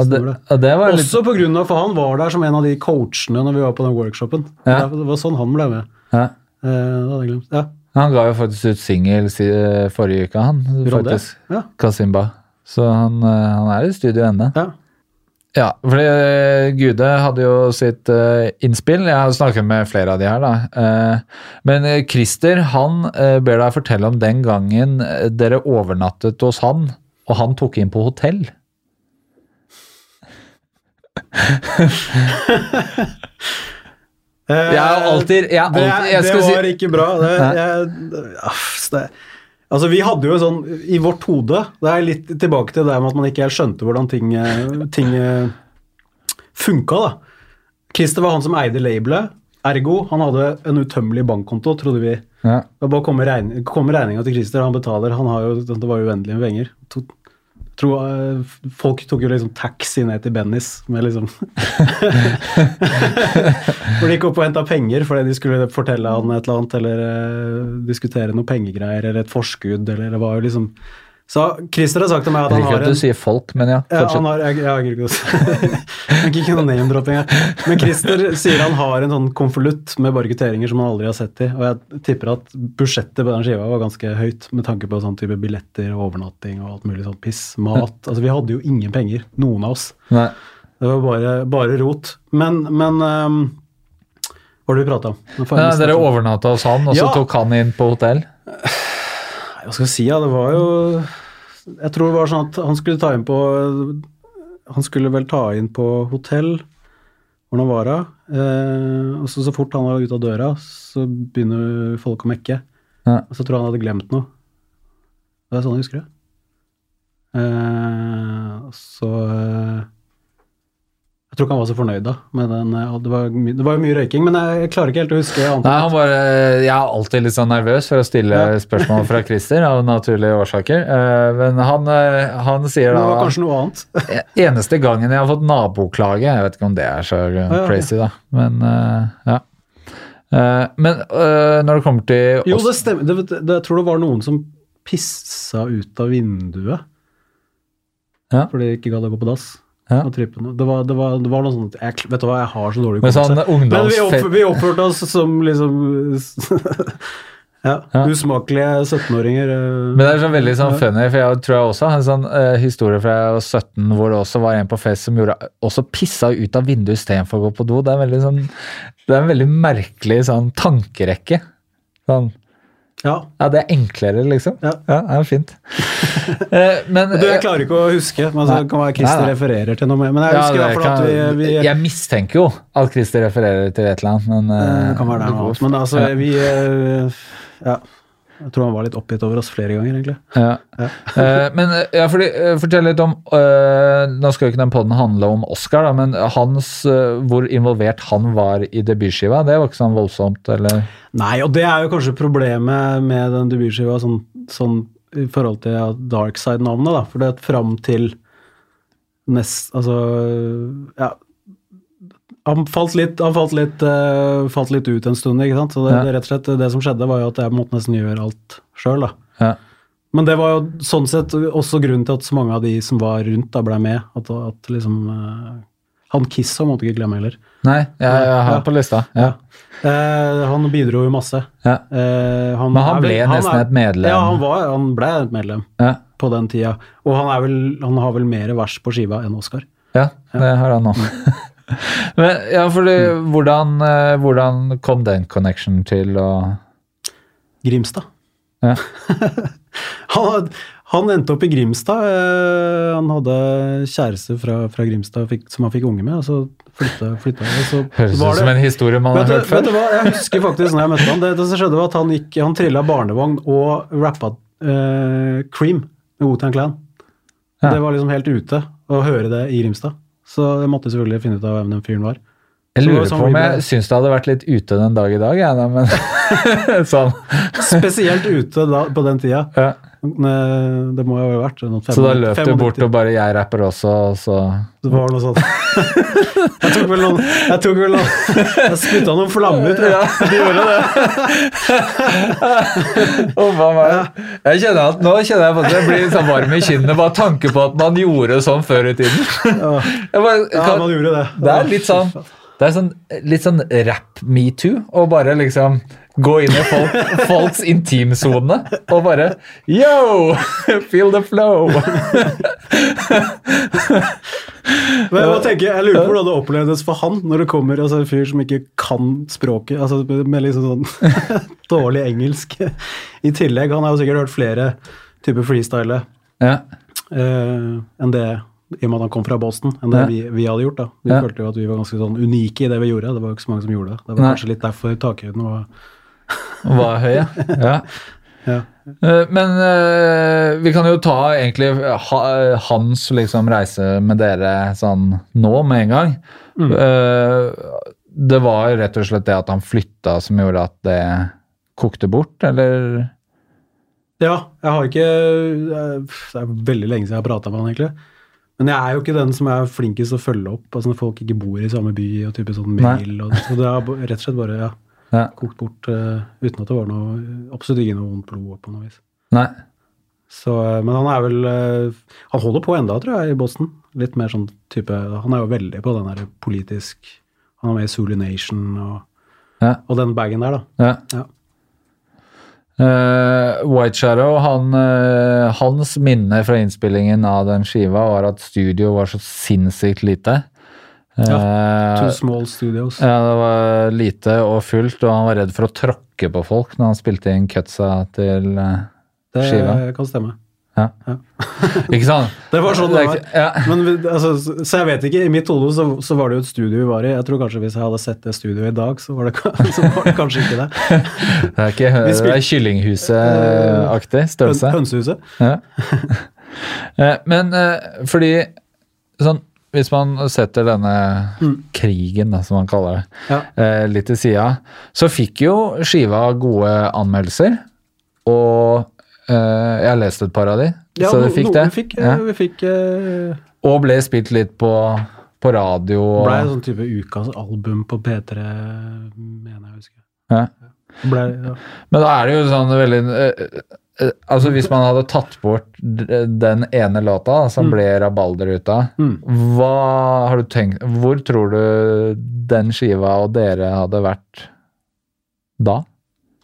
Og det, det. litt Også på grunn av, for han var der som en av de coachene når vi var på den workshopen. Ja. Det var sånn han ble med. ja. Eh, det hadde jeg glemt. Ja. Han ga jo faktisk ut singel si- forrige uke, han. Faktisk. Ja. Kasimba. Så han, eh, han er i studio ennå. ja. Ja, for eh, Gude hadde jo sitt uh, innspill. Jeg har snakket med flere av de her, da. Uh, men eh, Christer han uh, ber deg fortelle om den gangen eh, dere overnattet hos han, og han tok inn på hotell. Eh, Jeg har alltid, jeg det, alltid jeg det skal var si, ikke bra. Det, jeg, aff, det, altså Vi hadde jo sånn I vårt hode Det er litt tilbake til det med at man ikke helt skjønte hvordan ting, eh, ting eh, funka. da. Christer var han som eide labelet. Ergo, han hadde en utømmelig bankkonto, trodde vi. ja. Det bare å komme kommer regninga til Christer, han betaler. Han har jo, det var jo uendelig med penger. To, tror, eh, folk tok jo liksom taxi ned til Bennys med liksom Hvor de gikk opp og henta penger fordi de skulle fortelle han et eller annet, eller uh, diskutere noe pengegreier, eller et forskudd, eller det var jo liksom Så Christer har sagt til meg at Jeg han liker ikke at du sier folk, men ja. ja, han har, jeg, jeg, jeg, jeg, ikke noe name-dropping her. Men Christer sier han har en sånn konvolutt med bare kvitteringer som han aldri har sett i. Og jeg tipper at budsjettet på den skiva var ganske høyt med tanke på sånn type billetter og overnatting og alt mulig sånn piss. Mat. Altså vi hadde jo ingen penger, noen av oss. Nei. Det var bare, bare rot. Men, men um, Hva var det vi prata om? Ja, dere overnatta hos han, og så Ja. tok han inn på hotell? Hva skal jeg si, ja, det var jo Jeg tror det var sånn at han skulle ta inn på Han skulle vel ta inn på hotell hvor han var da. Eh, og så, så fort han var ute av døra, så begynner folk å mekke. Ja. Og så tror jeg han hadde glemt noe. Det er sånn jeg husker det. Eh, så eh, Jeg tror ikke han var så fornøyd da. Med den, eh, det, var, det var jo mye røyking, men jeg, klarer ikke helt å huske annet. Nei, han var, Jeg er alltid litt sånn nervøs for å stille Ja. spørsmål fra Christer, av naturlige årsaker. Eh, Men han, eh, han sier da det var kanskje noe annet. Eneste gangen jeg har fått naboklage Jeg vet ikke om det er så ja, crazy, da. Men ja. Men når det kommer til Jo, det stemmer. Det, det, jeg tror det var noen som pissa ut av vinduet. Ja. Fordi de ikke gadd å gå på dass. Ja. Det var, det, var, det var noe sånt jeg, Vet du hva, jeg har så dårlig Men sånn hukommelse. Men vi, opp, vi oppførte oss som liksom ja, Ja. usmakelige 17-åringer. eh. Men det er sånn veldig sånn funny, for jeg tror jeg også har en sånn uh, historie fra jeg var 17 hvor det også var en på fest som gjorde også pissa ut av vinduet istedenfor å gå på do. Det er veldig sånn Det er en veldig merkelig sånn tankerekke. Sånn Ja. Ja, det er enklere, liksom. Ja. det er fint. Eh, men Du, jeg klarer ikke å huske, men det kan være Christer Nei, nei. refererer til noe mer. Men jeg husker ja, det fall at vi, vi Jeg mistenker jo at Christer refererer til et eller annet, men Eh, eh, Det kan være det det. Men altså, Ja. vi eh, Ja. Jeg tror han var litt oppgitt over oss flere ganger, egentlig. Ja. Eh, men eh, ja, fordi, eh, fortell litt om eh, Nå skal jo ikke den podden handle om Oscar, da, men hans, eh, hvor involvert han var i debutskiva, det var ikke sånn voldsomt, eller? Nei, og det er jo kanskje problemet med den debutskiva sånn, sånn i forhold til ja, Darkside-navnet, da. For det at fram til nest Altså, ja han falt litt, han falt litt, uh, falt litt ut en stund, ikke sant. Så det, Ja. det, rett og slett, det som skjedde, var jo at jeg måtte nesten gjøre alt sjøl, da. Ja. Men det var jo sånn sett også grunnen til at så mange av de som var rundt, da ble med. At, at liksom uh, Han Kissa måtte ikke glemme heller. Nei, jeg, jeg har Ja. på lista. Ja. Uh, han bidro jo masse. Ja. Uh, han Men han er vel- ble han nesten er- et medlem. Ja, han, var, han ble et medlem på den tida. Og han, vel, han har vel mer vers på skiva enn Oscar. ja, det har han nå. Men ja, fordi hvordan, eh, hvordan kom den connection til å Grimstad. Ja. han, han endte opp i Grimstad. Eh, han hadde kjæreste fra, fra Grimstad fikk, som han fikk unge med, og så flytta, så Høres ut som en historie man har hørt før. vet du hva, jeg husker faktisk når jeg møtte han, det, det som skjedde var at han gikk, han trilla barnevogn og rappa eh, Cream med Wotan Clan. Ja. Det var liksom helt ute å høre det i Grimstad. Så jeg måtte selvfølgelig finne ut av hvem den fyren var. Jeg lurer sånn på om jeg ble- syns det hadde vært litt ute den dag i dag, jeg, ja, men sånn. Spesielt ute da, på den tida. Ja. Ne- Det må jo ha vært noen fem, Så da løp du bort og bare 'jeg rapper også', og så Det var noe sånt. Jeg tok vel noen Jeg tok vel noen Jeg spytta noen flammer, tror jeg. du gjorde det. oh, hva var? Jeg kjenner at, nå kjenner jeg at jeg blir så varm i kinnene bare tanke på at man gjorde sånn før i tiden. Bare, Ja, kan, man gjorde det. det er litt sånn det er sånn, litt sånn rap-metoo, og bare liksom gå inn i folk, folks intimsone og bare Yo! Feel the flow! Men jeg, må tenke, jeg lurer på hvordan det opplevdes for han når det kommer altså, en fyr som ikke kan språket, altså med liksom sånn dårlig engelsk i tillegg. Han har jo sikkert hørt flere typer freestyle Ja. uh, enn det i og med at han kom fra Boston, enn det Ja. vi, vi hadde gjort. da. Vi Ja. følte jo at vi var ganske sånn unike i det vi gjorde. Det var jo ikke så mange som gjorde det. Det var Nei. kanskje litt derfor takhøyden var Var høy, ja. ja. ja. Eh, Men eh, vi kan jo ta egentlig ha, hans liksom reise med dere sånn nå med en gang. Eh, det var rett og slett det at han flytta som gjorde at det kokte bort, eller? Ja, jeg har ikke Det er veldig lenge siden jeg har prata med han, egentlig. Men jeg er jo ikke den som er flinkest til å følge opp altså når folk ikke bor i samme by og type sånn mail. Og, så det har rett og slett bare ja, Ja. kokt bort uh, uten at det var noe Absolutt ikke noe vondt blod på noe vis. Nei. Så, eh, men han er vel eh, Han holder på enda, tror jeg, i Boston. Litt mer sånn type Han er jo veldig på den der politisk Han er med i Zulu Nation og, Ja. og den bagen der, da. Ja. Ja. Eh, White Shadow, han, uh, hans minne fra innspillingen av den skiva var at studio var så sinnssykt lite. Eh, Two Small Studios. ja, det var lite og fullt, og han var redd for å tråkke på folk når han spilte inn cutsa til skiva. det kan stemme. Ja. Ikke sant? Det var sånn det var. Ja. Men altså, så- jeg vet ikke, i mitt hode så, så var det jo et studio vi var i. Jeg tror kanskje hvis jeg hadde sett det studioet i dag, så var det, så var det kanskje ikke det. Det er ikke det er Kyllinghuset-aktig størrelse. Høn- Hønsehuset. Ja. Eh, Men eh, fordi sånn, Hvis man setter denne krigen, da, som man kaller det, Ja. eh, litt til sida, så fikk jo skiva gode anmeldelser. Og eh, jeg har lest et par av de, Ja, så no- fikk noen det. Fikk, eh, Ja. vi fikk eh, Og ble spilt litt på, på radio. Og, ble sånn type ukas album på P3, mener jeg å huske. ja. Ble, ja. Men da er det jo sånn veldig eh, Altså Hvis man hadde tatt bort den ene låta som som ble rabalder ut av, Mm. hva har du tenkt Hvor tror du den skiva og dere hadde vært da?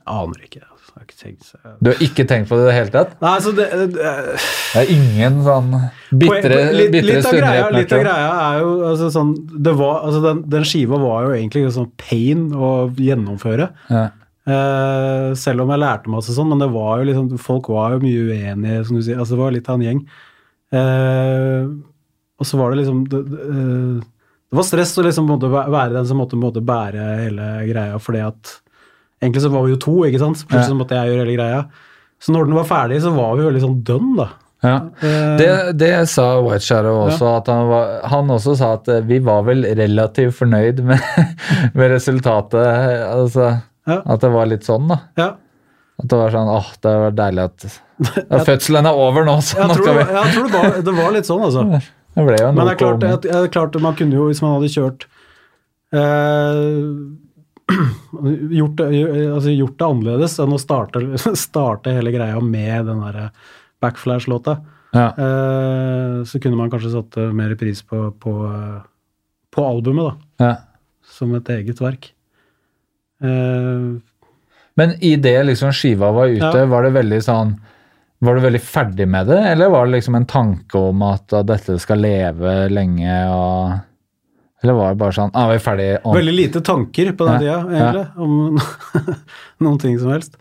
Aner ikke. Altså. Jeg har ikke tenkt så Du har ikke tenkt på det i det hele tatt? Nei, altså det, det, Det er ingen sånn bitre, litt, bitre litt, av greia, litt av greia er jo altså, sånn det var, altså, den, den skiva var jo egentlig sånn pain å gjennomføre. Ja. Eh, selv om jeg lærte masse sånn, men det var jo liksom, folk var jo mye uenige, som du sier. Altså, det var litt av en gjeng. Uh, og så var det liksom Det, eh, det var stress å liksom måtte være den som måtte, måtte bære hele greia, fordi at Egentlig så var vi jo to, ikke sant? Plutselig ja. måtte jeg gjøre hele greia. Så når den var ferdig, så var vi veldig sånn dønn, da. Ja. Det, det sa White Shadow også, at han, var, han også sa at vi var vel relativt fornøyd med, med resultatet. Altså, Ja. At det var litt sånn, da. ja. At det var sånn åh, det var deilig at ja, Fødselen er over nå, så nå skal vi jeg tror det, var, det var litt sånn, altså. Det ble jo en Men det er klart, at, det er klart man kunne jo, hvis man hadde kjørt eh, gjort, altså gjort det annerledes enn å starte, starte hele greia med den der Backflash-låta, ja. eh, så kunne man kanskje satt mer pris på, på, på albumet, da, ja. som et eget verk. Eh, Men i det liksom skiva var ute, Ja. var det veldig sånn Var du veldig ferdig med det, eller var det liksom en tanke om at, at dette skal leve lenge og Eller var det bare sånn ah, vi er ferdig om, Veldig lite tanker på den Ja, tida, egentlig, om noen ting som helst.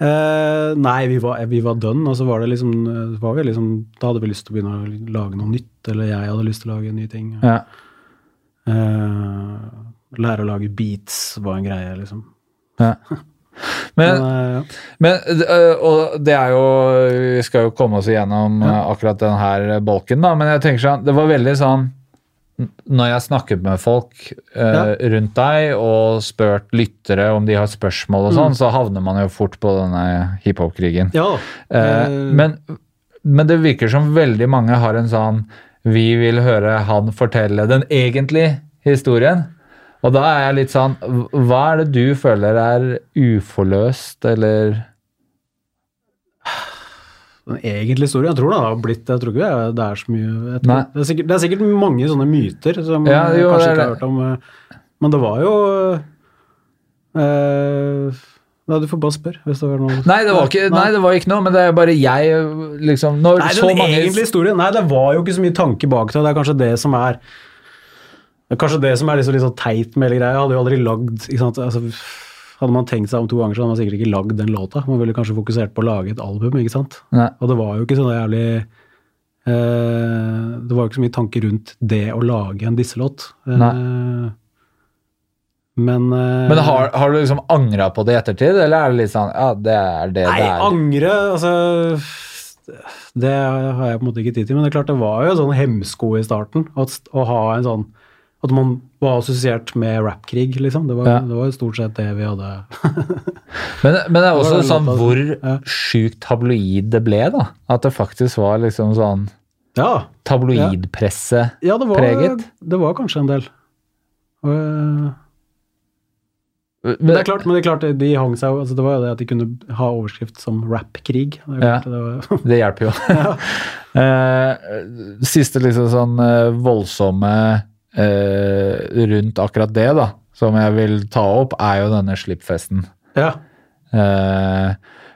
Eh, nei, vi var, vi var done, og så var det liksom, var vi liksom Da hadde vi lyst til å begynne å lage noe nytt, eller jeg hadde lyst til å lage nye ting. ja. Eh, lære å lage beats var en greie, liksom. ja. Men, Men, eh, ja. Øh, og det er jo Vi skal jo komme oss igjennom øh, akkurat den her bolken, da, men jeg tenker sånn Det var veldig sånn når jeg snakket med folk eh, rundt deg og spurt lyttere om de har spørsmål og sånn, så havner man jo fort på denne hiphop-krigen. Ja. Uh, eh, men, men det virker som veldig mange har en sånn Vi vil høre han fortelle den egentlige historien. Og da er jeg litt sånn Hva er det du føler er uforløst, eller Den egentlige historien, jeg tror det har blitt Jeg tror ikke det er- det er så mye tror, det, er sikkert, det er sikkert mange sånne myter som Ja, jo, kanskje ikke har hørt om. eh, Men det var jo eh, Nei, du får bare spørre hvis det var noe Nei, det var ikke, nei, det var ikke noe, men det er bare jeg liksom Nei, så den mange egentlige historien Nei, det var jo ikke så mye tanke bak det. Det er kanskje det som er er kanskje det som er liksom litt sånn teit med hele greia. Hadde jo aldri lagd? Altså, Hadde man tenkt seg om to ganger, så hadde man sikkert ikke lagd den låta. Man ville kanskje fokusert på å lage et album, ikke sant. Nei. Og det var jo ikke så jævlig eh, Det var jo ikke så mye tanke rundt det å lage en disselåt. Eh, men uh, Men har, har du liksom angra på det i ettertid, eller er det litt sånn Ja, det er det Nei, det er. angre altså, Det har jeg på en måte ikke tid til. Men det er klart det var jo en sånn hemsko i starten. At, å ha en sånn At man var assosiert med rappkrig, liksom. Det var, Ja. det var stort sett det vi hadde Men, men det er også det sånn låta- hvor ja. sjukt tabloid det ble, da. At det faktisk var liksom sånn Ja, tabloidpresse. ja det, var, Preget. det var kanskje en del. Og, eh, Men, det er klart, men det er klart de hang seg jo altså Det var jo det at de kunne ha overskrift som rappkrig. Det, Ja. det Det hjelper jo. Eh, siste liksom sånn eh, voldsomme eh, rundt akkurat det, da, som jeg vil ta opp, er jo denne slippfesten. ja. Eh,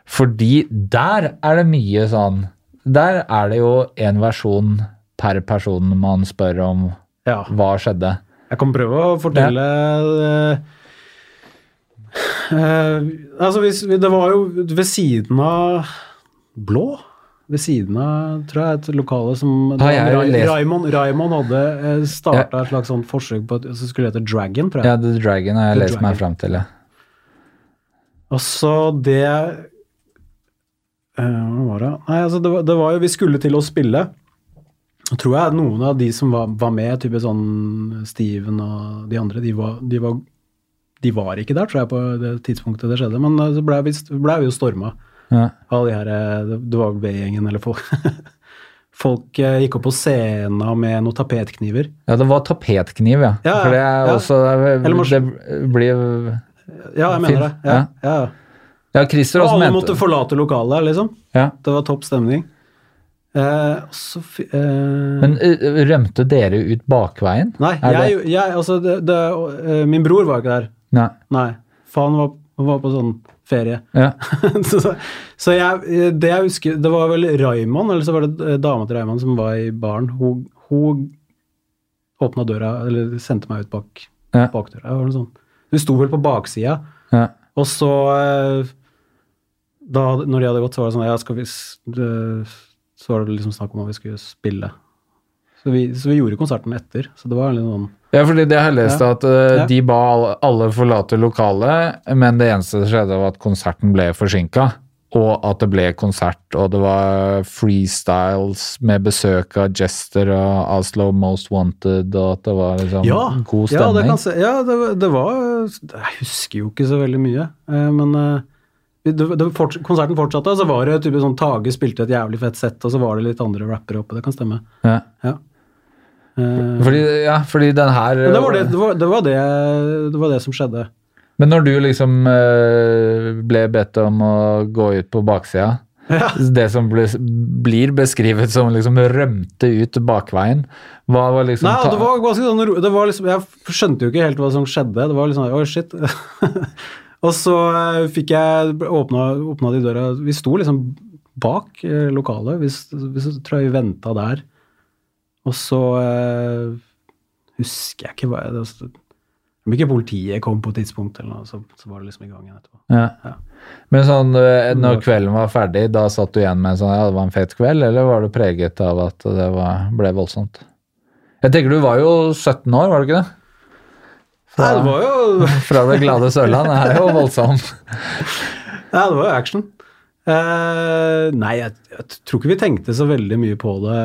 fordi der er det mye sånn Der er det jo en versjon per person man spør om ja. hva skjedde. Jeg kan prøve å fortelle ja. eh, Altså, hvis, det var jo ved siden av Blå? Ved siden av, tror jeg, et lokale som Har jeg Ra- lest- Raymond, Raymond hadde starta et slags sånt forsøk på som det skulle hete Dragon, tror jeg. Ja, The Dragon har jeg The lest meg Dragon. fram til. Ja. Og så det eh, Hva var det? Nei, altså det var, det var jo Vi skulle til å spille. Tror jeg noen av de som var, var med, type sånn Steven og de andre, de var, de var de var ikke der, tror jeg, på det tidspunktet det skjedde. Men eh, så ble vi, ble vi jo storma Ja. Alle de her eh, Det B-gjengen, eller folk Folk eh, gikk opp på scenen med noen tapetkniver. ja, det var tapetkniv, ja. Ja, For det er ja. også det, må- Det blir Ja, jeg mener det. Ja, ja. Ja, Christer Og også alle måtte forlate lokalet, liksom. ja. Det var topp stemning. Eh, også, eh, Men eh, rømte dere ut bakveien? Nei, jeg, jeg altså det, det, Min bror var ikke der. Nei. Nei. Faen var, var på sånn ferie. Ja. så så jeg, det jeg husker Det var vel Raymond, eller så var det eh, dama til Raymond som var i baren. Hun, hun åpna døra, eller sendte meg ut bak Ja. bakdøra. Noe sånt. Hun sto vel på baksida, Ja. og så eh, da, Når de hadde gått, så var det sånn Ja, vi det, Så var det liksom snakk om at vi skulle spille. Så vi, så vi gjorde konserten etter. Så det var litt sånn Ja, fordi det har jeg lest Ja. at uh, Ja. de ba alle, forlate lokalet, men det eneste som skjedde var at konserten ble forsinka. Og at det ble konsert, og det var freestyles med besøk av Jester og Oslo Most Wanted, og at det var liksom Ja, god ja, det, stemning. kan se, ja det, var- det var Jeg husker jo ikke så veldig mye, eh, men eh, det, det forts konserten fortsatte, og så var det typisk sånn Tage spilte et jævlig fett sett, og så var det litt andre rappere oppe. Det kan stemme. ja. Ja. Eh, Fordi, ja, fordi den her det var det, det, var, det, var det, var det som skjedde. Men når du liksom eh, ble bedt om å gå ut på baksida Det som ble, blir beskrevet som liksom rømte ut bakveien, hva var liksom Nei, det var ganske sånn det var liksom, Jeg skjønte jo ikke helt hva som skjedde. Det var sånn Oi, shit. og så eh, fikk jeg åpna, åpna de døra Vi sto liksom bak eh, lokalet. Vi, vi tror jeg vi venta der. Og så eh, husker jeg ikke hva jeg altså, Om ikke politiet kom på et tidspunkt, eller noe, så, så var det liksom i gang igjen etterpå. Ja. Ja. Men sånn, eh, når kvelden var ferdig, da satt du igjen med en sånn ja, det var en fet kveld, eller var du preget av at det var, ble voldsomt? Jeg tenker du var jo 17 år, var du ikke det? Nei, det var jo Fra det glade Sørland det er jo voldsomt. Ja, det var jo action. Uh, nei, jeg, jeg tror ikke vi tenkte så veldig mye på det.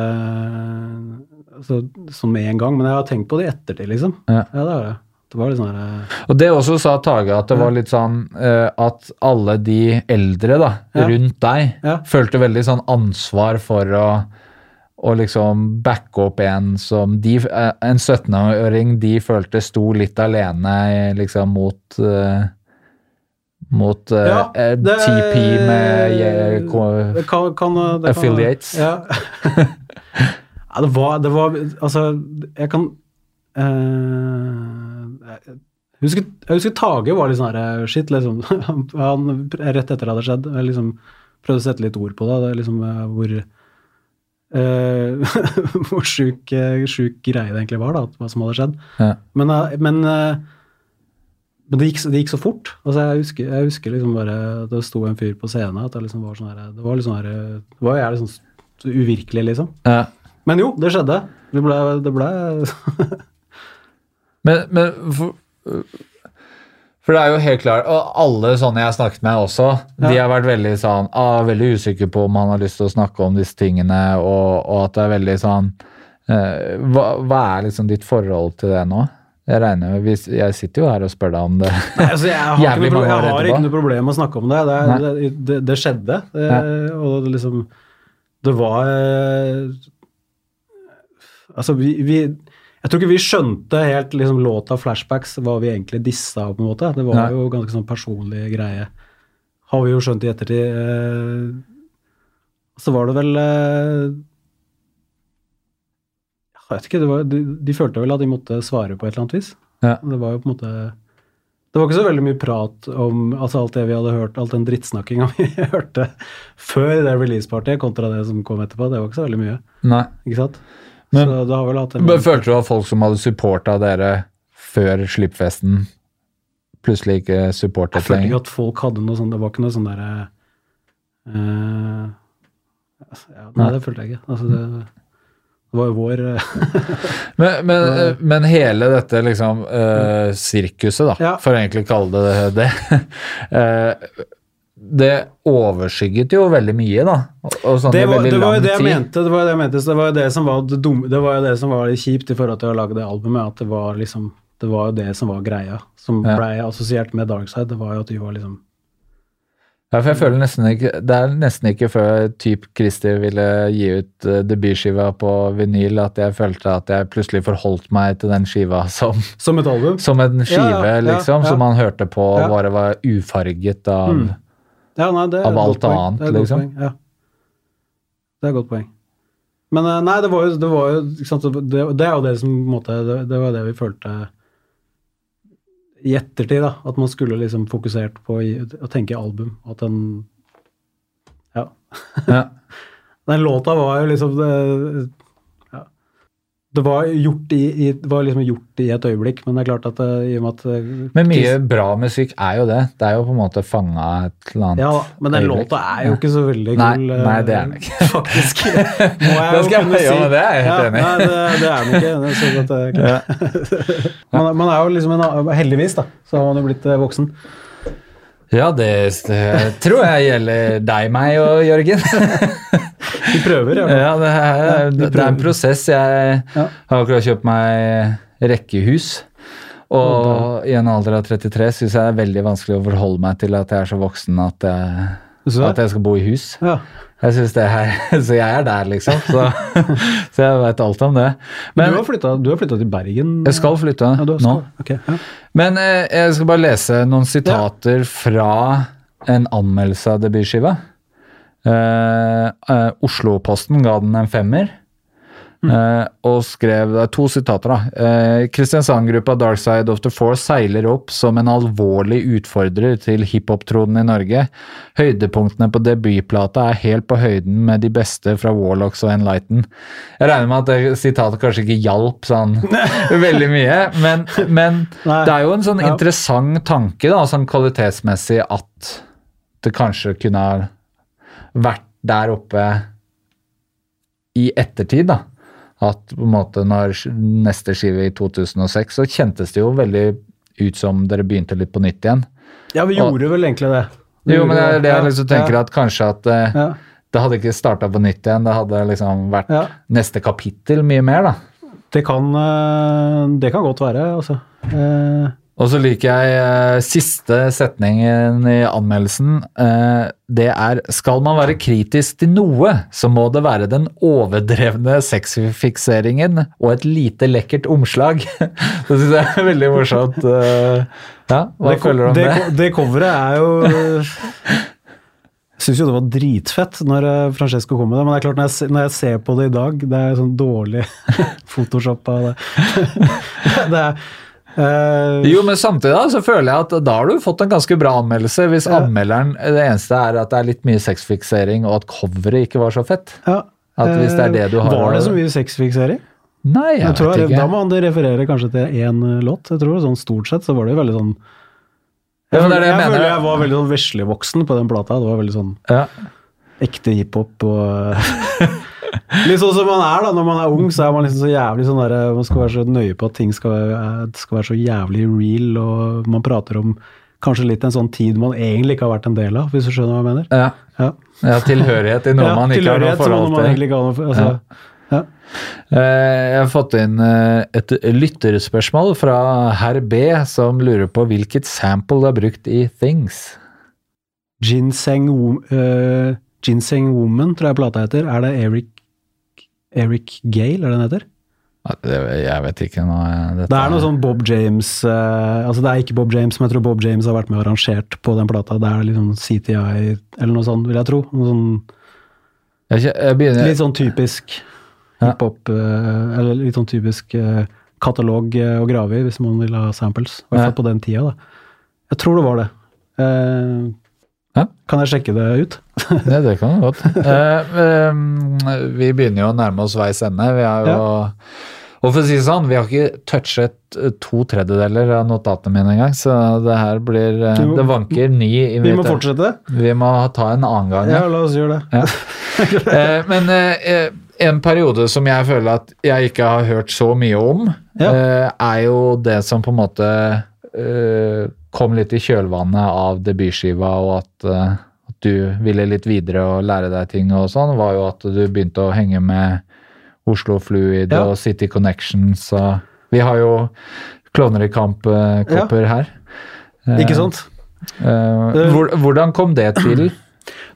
Så, sånn med en gang, men jeg har tenkt på det i ettertid, liksom. Ja. det har jeg. Det var litt sånn eh, Og det også sa Tage, at det var litt sånn uh, at alle de eldre da, Ja. rundt deg Ja. følte veldig sånn ansvar for å, å liksom backe opp en som de, eh, En 17-åring de følte sto litt alene liksom mot uh, mot uh, Ja, det- TP med uh, kan, kan, det kan, Affiliates. Ja. ja, det var, det var Altså, jeg kan eh, jeg husker, jeg husker Tage var litt sånn her Shit, liksom. Han, rett etter det hadde skjedd, jeg liksom prøvde å sette litt ord på det. det liksom eh, hvor eh, hvor sjuk, eh, sjuk greie det egentlig var, da, hva som hadde skjedd. Ja. Men, eh, men, eh, men det, gikk, så- det gikk så fort. Altså, jeg, husker, jeg husker liksom bare det sto en fyr på scenen. At det liksom var sånn her, det var litt sånn her, det var jævlig sånn uvirkelig, liksom. Ja. Men jo, det skjedde. Det ble, det ble Men, men for, for det er jo helt klart, og alle sånne jeg har snakket med også, de har vært veldig sånn, ah, veldig usikre på om han har lyst til å snakke om disse tingene, og, og at det er veldig sånn eh, hva, hva er liksom ditt forhold til det nå? Jeg regner med, hvis, jeg sitter jo her og spør deg om det. Nei, altså, jeg har, ikke noe, jeg har ikke noe problem med å snakke om det. Det, det, det, det skjedde. Det, Og det liksom Det var eh, Altså, vi, vi Jeg tror ikke vi skjønte helt liksom, låta 'Flashbacks', hva vi egentlig dissa, på en måte. Det var Nei. jo ganske sånn personlig greie. Har vi jo skjønt i ettertid. eh, Så var det vel eh, Jeg vet ikke, det var, de, de følte vel at de måtte svare på et eller annet vis. Ja. Det var jo på en måte Det var ikke så veldig mye prat om altså alt det vi hadde hørt, alt den drittsnakkinga vi hørte før det releasepartyet, kontra det som kom etterpå. Det var ikke så veldig mye. Nei. ikke sant? Men- så det har vel hatt en Men følte du at folk som hadde supporta dere før slippfesten, plutselig ikke supportet lenger? Jeg følte ikke at folk hadde noe sånt. Det var ikke noe sånn derre eh, altså, ja, Nei, det følte jeg ikke. Altså, det, det var jo vår eh, Men, men, men hele dette liksom uh, sirkuset, da, Ja. for å egentlig kalle det det, eh, det overskygget jo veldig mye, da. Og, og sånn det, var, det var jo det jeg tid. mente. Det var jo det jeg mente. Så det var jo det som var det dumme Det var jo det som var litt kjipt i forhold til å lage det albumet. At det var liksom Det var jo det som var greia, som Ja. blei assosiert med Darkside. Det var jo at de var liksom Ja, for jeg føler nesten ikke Det er nesten ikke før typ Kristi ville gi ut uh, debutskiva på vinyl at jeg følte at jeg plutselig forholdt meg til den skiva som, Som et album. som en skive, Ja, ja, liksom, som man hørte på Ja. bare var ufarget av Mm. Ja, nei, det er Av alt poeng. annet, Det er liksom. poeng, Ja. Det er et godt poeng. Men eh, nei, det var jo, det var jo det, det er jo det som på en måte, det, det var det vi følte i ettertid, da. At man skulle liksom fokusert på å tenke album. At den Ja. ja. Den låta var jo liksom det, ja. Det var gjort i, i, var liksom gjort i et øyeblikk, men det er klart at det, i og med at eh, Men mye bra musikk er jo det. Det er jo på en måte fanga et eller annet Ja, men den øyeblikk. låta er jo ikke så veldig Nei, kul. eh, nei, det er den ikke. Faktisk. Må jeg Det skal jo kunne ja, si. men det er jeg helt Ja, enig i. Nei, det, det er den ikke. Det er sånn at man, man er jo liksom en, Heldigvis, da, så har man jo blitt eh, voksen. Ja, det, det tror jeg gjelder deg, meg og Jørgen. Vi prøver, ja. Ja, det er, det er en prosess. Jeg Ja. har akkurat kjøpt meg rekkehus. Og i en alder av 33 syns jeg det er veldig vanskelig å forholde meg til at jeg er så voksen at jeg, at jeg skal bo i hus. ja. Jeg synes det er, Så jeg er der, liksom. Så, så jeg veit alt om det. Men Men du har flytta, du har flytta til Bergen? jeg skal flytte ja, har nå. Okay, Ok, ja. Men eh, jeg skal bare lese noen sitater fra en anmeldelse av debutskiva. Eh, eh, Oslo-posten ga den en femmer. Eh, og skrev det er to sitater, da. Uh, Kristiansand-gruppa Dark Side of the Force seiler opp som en alvorlig utfordrer til hiphop-tronen i Norge. Høydepunktene på debutplata er helt på høyden med de beste fra Warlocks og Enlighten. Jeg regner med at det sitatet kanskje ikke hjalp sånn veldig mye, men, men det er jo en sånn Ja. interessant tanke, da, sånn kvalitetsmessig, at det kanskje kunne ha vært der oppe i ettertid, da. At på en måte når neste skive i 2006, så kjentes det jo veldig ut som dere begynte litt på nytt igjen. ja, vi gjorde vel egentlig det. Vi Jo, men det er det jeg liksom tenker ja, at kanskje at eh, ja. det hadde ikke starta på nytt igjen. Det hadde liksom vært Ja. neste kapittel mye mer, da. Det kan, eh, det kan godt være, altså. Eh, Og så liker jeg eh, siste setningen i anmeldelsen. Eh, det er Skal man være kritisk til noe, så må det være den overdrevne sexfikseringen og et lite lekkert omslag. det syns jeg er veldig morsomt. Eh, ja, hva det, føler du om det? det? Det coveret er jo Jeg syns jo det var dritfett når Francesco kom med det, men det er klart når jeg, når jeg ser på det i dag, det er sånn dårlig Photoshop av det. det er eh, Jo, men samtidig da, så føler jeg at da har du fått en ganske bra anmeldelse. Hvis Ja. anmelderen Det eneste er at det er litt mye sexfiksering, og at coveret ikke var så fett. ja, At hvis det er det du har Var det så mye sexfiksering? Nei, jeg, Jeg tror vet jeg, ikke. da må han referere kanskje til én låt. Jeg tror sånn Stort sett så var det jo veldig sånn Jeg, ja, det det jeg føler jeg var veldig sånn veslevoksen på den plata. Det var veldig sånn Ja. ekte hiphop og Litt sånn som man er da, når man er ung, så er man liksom så jævlig sånn der, Man skal være så nøye på at ting skal, skal være så jævlig real, og man prater om kanskje litt en sånn tid man egentlig ikke har vært en del av, hvis du skjønner hva jeg mener? Ja. Ja, ja, tilhørighet til noe ja man ikke har noe forhold til. noe altså, ja. Eh, Jeg har fått inn eh, et lytterspørsmål fra herr B, som lurer på hvilket sample du har brukt i Things. Ginseng, eh, Ginseng Woman, tror jeg plata heter. Er det Eric, Eric Gale, er det den heter? Jeg vet ikke nå. eh, Det er noe sånn Bob James uh, Altså det er ikke Bob James, men jeg tror Bob James har vært med og arrangert på den plata. Det er sånn CTI eller noe sånt, vil jeg tro. Noe sånn, jeg, jeg begynner, litt sånn typisk Ja. hiphop uh, Eller litt sånn typisk uh, katalog å grave i, hvis man vil ha samples. I hvert fall på den tida, da. Jeg tror det var det. Eh, Ja. Kan jeg sjekke det ut? Ja, det kan du godt. Eh, eh, vi begynner jo å nærme oss veis ende. Vi har jo Og for å si det sånn, vi har ikke touchet eh, to tredjedeler av notatene mine engang, så det her blir eh, Det vanker ny Vi må fortsette. Vi må ta en annen gang. Ja, Ja. la oss gjøre det. Ja. Eh, men eh, en periode som jeg føler at jeg ikke har hørt så mye om, Ja. er jo det som på en måte kom litt i kjølvannet av debutskiva, og at, eh, at du ville litt videre og lære deg ting og sånn, var jo at du begynte å henge med Oslo Fluid Ja. og City Connections. Og vi har jo Klovner i kamp-kopper her. Eh, Ikke sant? eh, hvor, hvordan kom det til?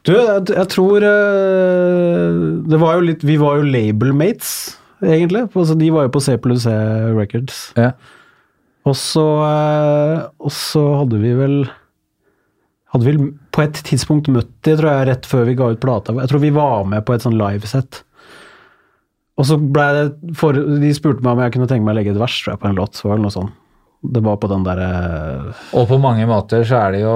Du, jeg, tror eh, Det var jo litt Vi var jo labelmates, egentlig. Altså, de var jo på C pluss C Records. Ja. Og så eh, Og så hadde vi vel Hadde vel på et tidspunkt møtt de, tror jeg, rett før vi ga ut plata. Jeg tror vi var med på et sånn livesett. Og så ble det for, De spurte meg om jeg kunne tenke meg å legge et vers tror jeg, på en låt. Det var vel noe sånn. Det var på den derre Og på mange måter så er det jo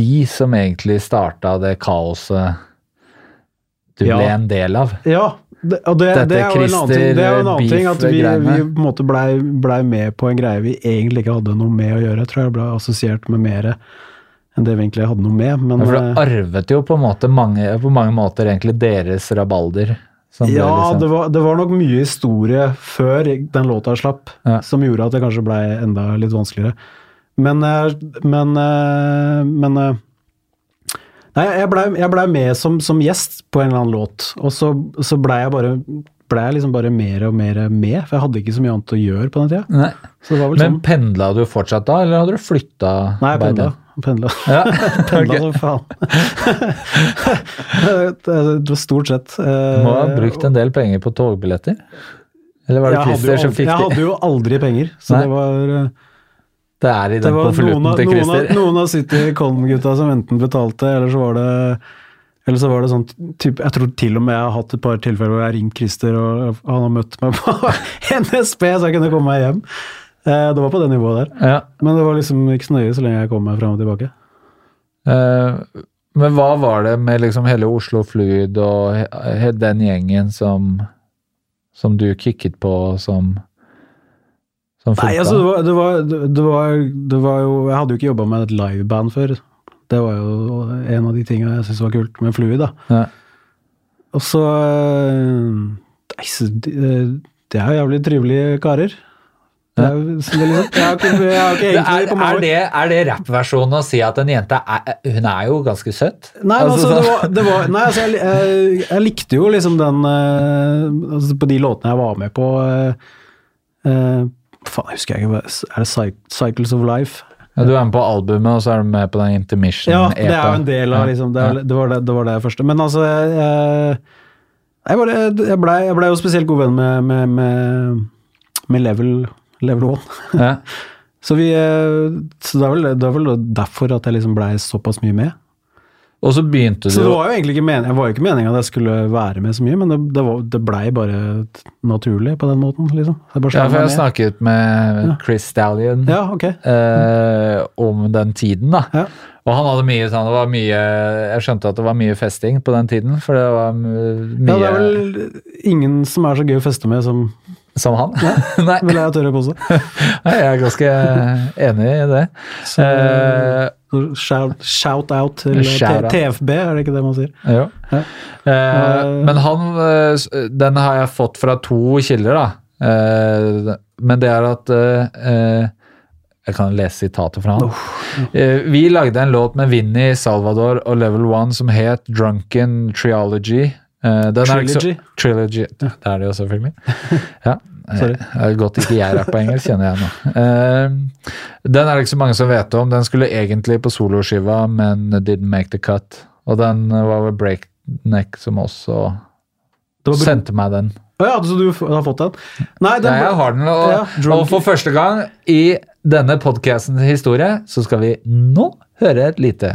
de som egentlig starta det kaoset du Ja. ble en del av. Ja, det, det, det er jo en annen ting, det er jo en annen ting at vi, vi på en måte blei ble med på en greie vi egentlig ikke hadde noe med å gjøre. Jeg tror jeg ble assosiert med mer enn det vi egentlig hadde noe med. Men Ja, For det eh, arvet jo på, måte mange, på mange måter egentlig deres rabalder. som ble ja, liksom- det var, det var nok mye historie før den låta slapp, Ja. som gjorde at det kanskje blei enda litt vanskeligere. Men eh, Men, eh, men Nei, jeg blei ble med som, som gjest på en eller annen låt, og så, så blei jeg bare ble jeg liksom bare mer og mer med, for jeg hadde ikke så mye annet å gjøre på den tida. Men sånn. pendla du fortsatt da, eller hadde du flytta? Nei, jeg pendla. Pendla, Ja. pendla som faen. det var stort sett. Du må ha brukt en del penger på togbilletter? Eller var det Christer som fikk det? jeg hadde jo aldri penger, så Nei. det var eh, Det er i den noen konvolutten til noen, Christer. noen av City Colm-gutta som enten betalte, eller så var det eller så var det sånn type, Jeg tror til og med jeg har hatt et par tilfeller hvor jeg har ringt Christer, og han har møtt meg på NSB, så jeg kunne komme meg hjem. Eh, Det var på det nivået der. Ja. Men det var liksom ikke så nøye så lenge jeg kom meg fram og tilbake. Eh, men hva var det med liksom hele Oslo Flyd og den gjengen som, som du kicket på, som? Nei, altså det var, det, var, det, var, det var jo Jeg hadde jo ikke jobba med et liveband før. Det var jo en av de tinga jeg syntes var kult med Fluid. da. Ja. Og så Det Nei, så de, de er jo jævlig trivelige karer. Det er, det liksom, jeg har ikke, jeg har ikke Det egentlig er, er det, er det rappversjonen å si at en jente er Hun er jo ganske søt? Nei, Altså, altså, det var, det var Nei, altså, jeg, jeg, jeg likte jo liksom den eh, altså, På de låtene jeg var med på eh, eh, Faen, jeg husker jeg ikke Er det Cycles of Life? Ja, du er med på albumet, og så er du med på den intermission Ja, det er jo en del av liksom, det, er- det, var det, det var det første. Men altså jeg, jeg, jeg, bare, jeg, ble, jeg ble jo spesielt god venn med, med, med, med Level, level One. Ja. Så, vi, eh, så det, er vel, det er vel derfor at jeg liksom blei såpass mye med. Og så begynte du Så det var jo egentlig ikke meningen, var jo ikke meninga at jeg skulle være med så mye, men det, det, var, det blei bare naturlig på den måten, liksom. Ja, for jeg har snakket med Chris Stallion Ja, okay. eh, om den tiden, da. Ja. Og han hadde mye sånn det var mye, Jeg skjønte at det var mye festing på den tiden, for det var mye Ja, det er vel ingen som er så gøy å feste med som som han. Nei, vil jeg tørre påstå. Nei, jeg er ganske enig i det. Så, Eh, shout, shout out til Shout out. TFB, er det ikke det man sier? Jo. Ja. Eh, Eh, men han eh, Den har jeg fått fra to kilder, da. Eh, men det er at eh, eh, Jeg kan lese sitatet fra han. Eh, vi lagde en låt med Vinni, Salvador og Level One som het Drunken Triology. Eh, ikke så- Trilogy? Trilogy. Det er det jo selvfølgelig. Ja. Eh, Sorry. Godt ikke jeg rapper engelsk, kjenner jeg nå. Uh, den er det ikke så mange som vet om. Den skulle egentlig på soloskiva, men didn't make the cut. Og den var vel Breakneck som også sendte meg den. Å ja, så du har fått den? Nei, den Nei jeg har den, og, Ja, og for første gang i denne podcastens historie så skal vi nå høre et lite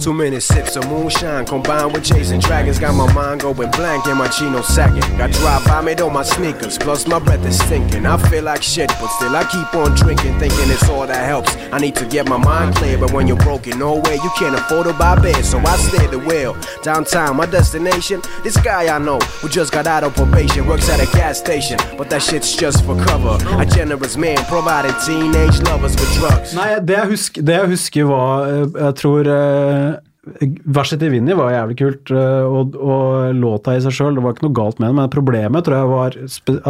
Too many sips of moonshine combined with chasing dragons. Got my mind going blank and my chino sagging. Got dry vomit on my sneakers, plus my breath is stinking. I feel like shit, but still I keep on drinking, thinking it's all that helps. I need to get my mind clear, but when you're broken, no way you can't afford to buy bed. So I steer the wheel. Downtown, my destination. This guy I know who just got out of probation works at a gas station, but that shit's just for cover. A generous man providing teenage lovers with drugs. Nei, det jeg husker, det jeg husker var eh, Jeg tror eh, Verset til Vinni var jævlig kult, eh, og, og låta i seg sjøl, det var ikke noe galt med den, men problemet tror jeg var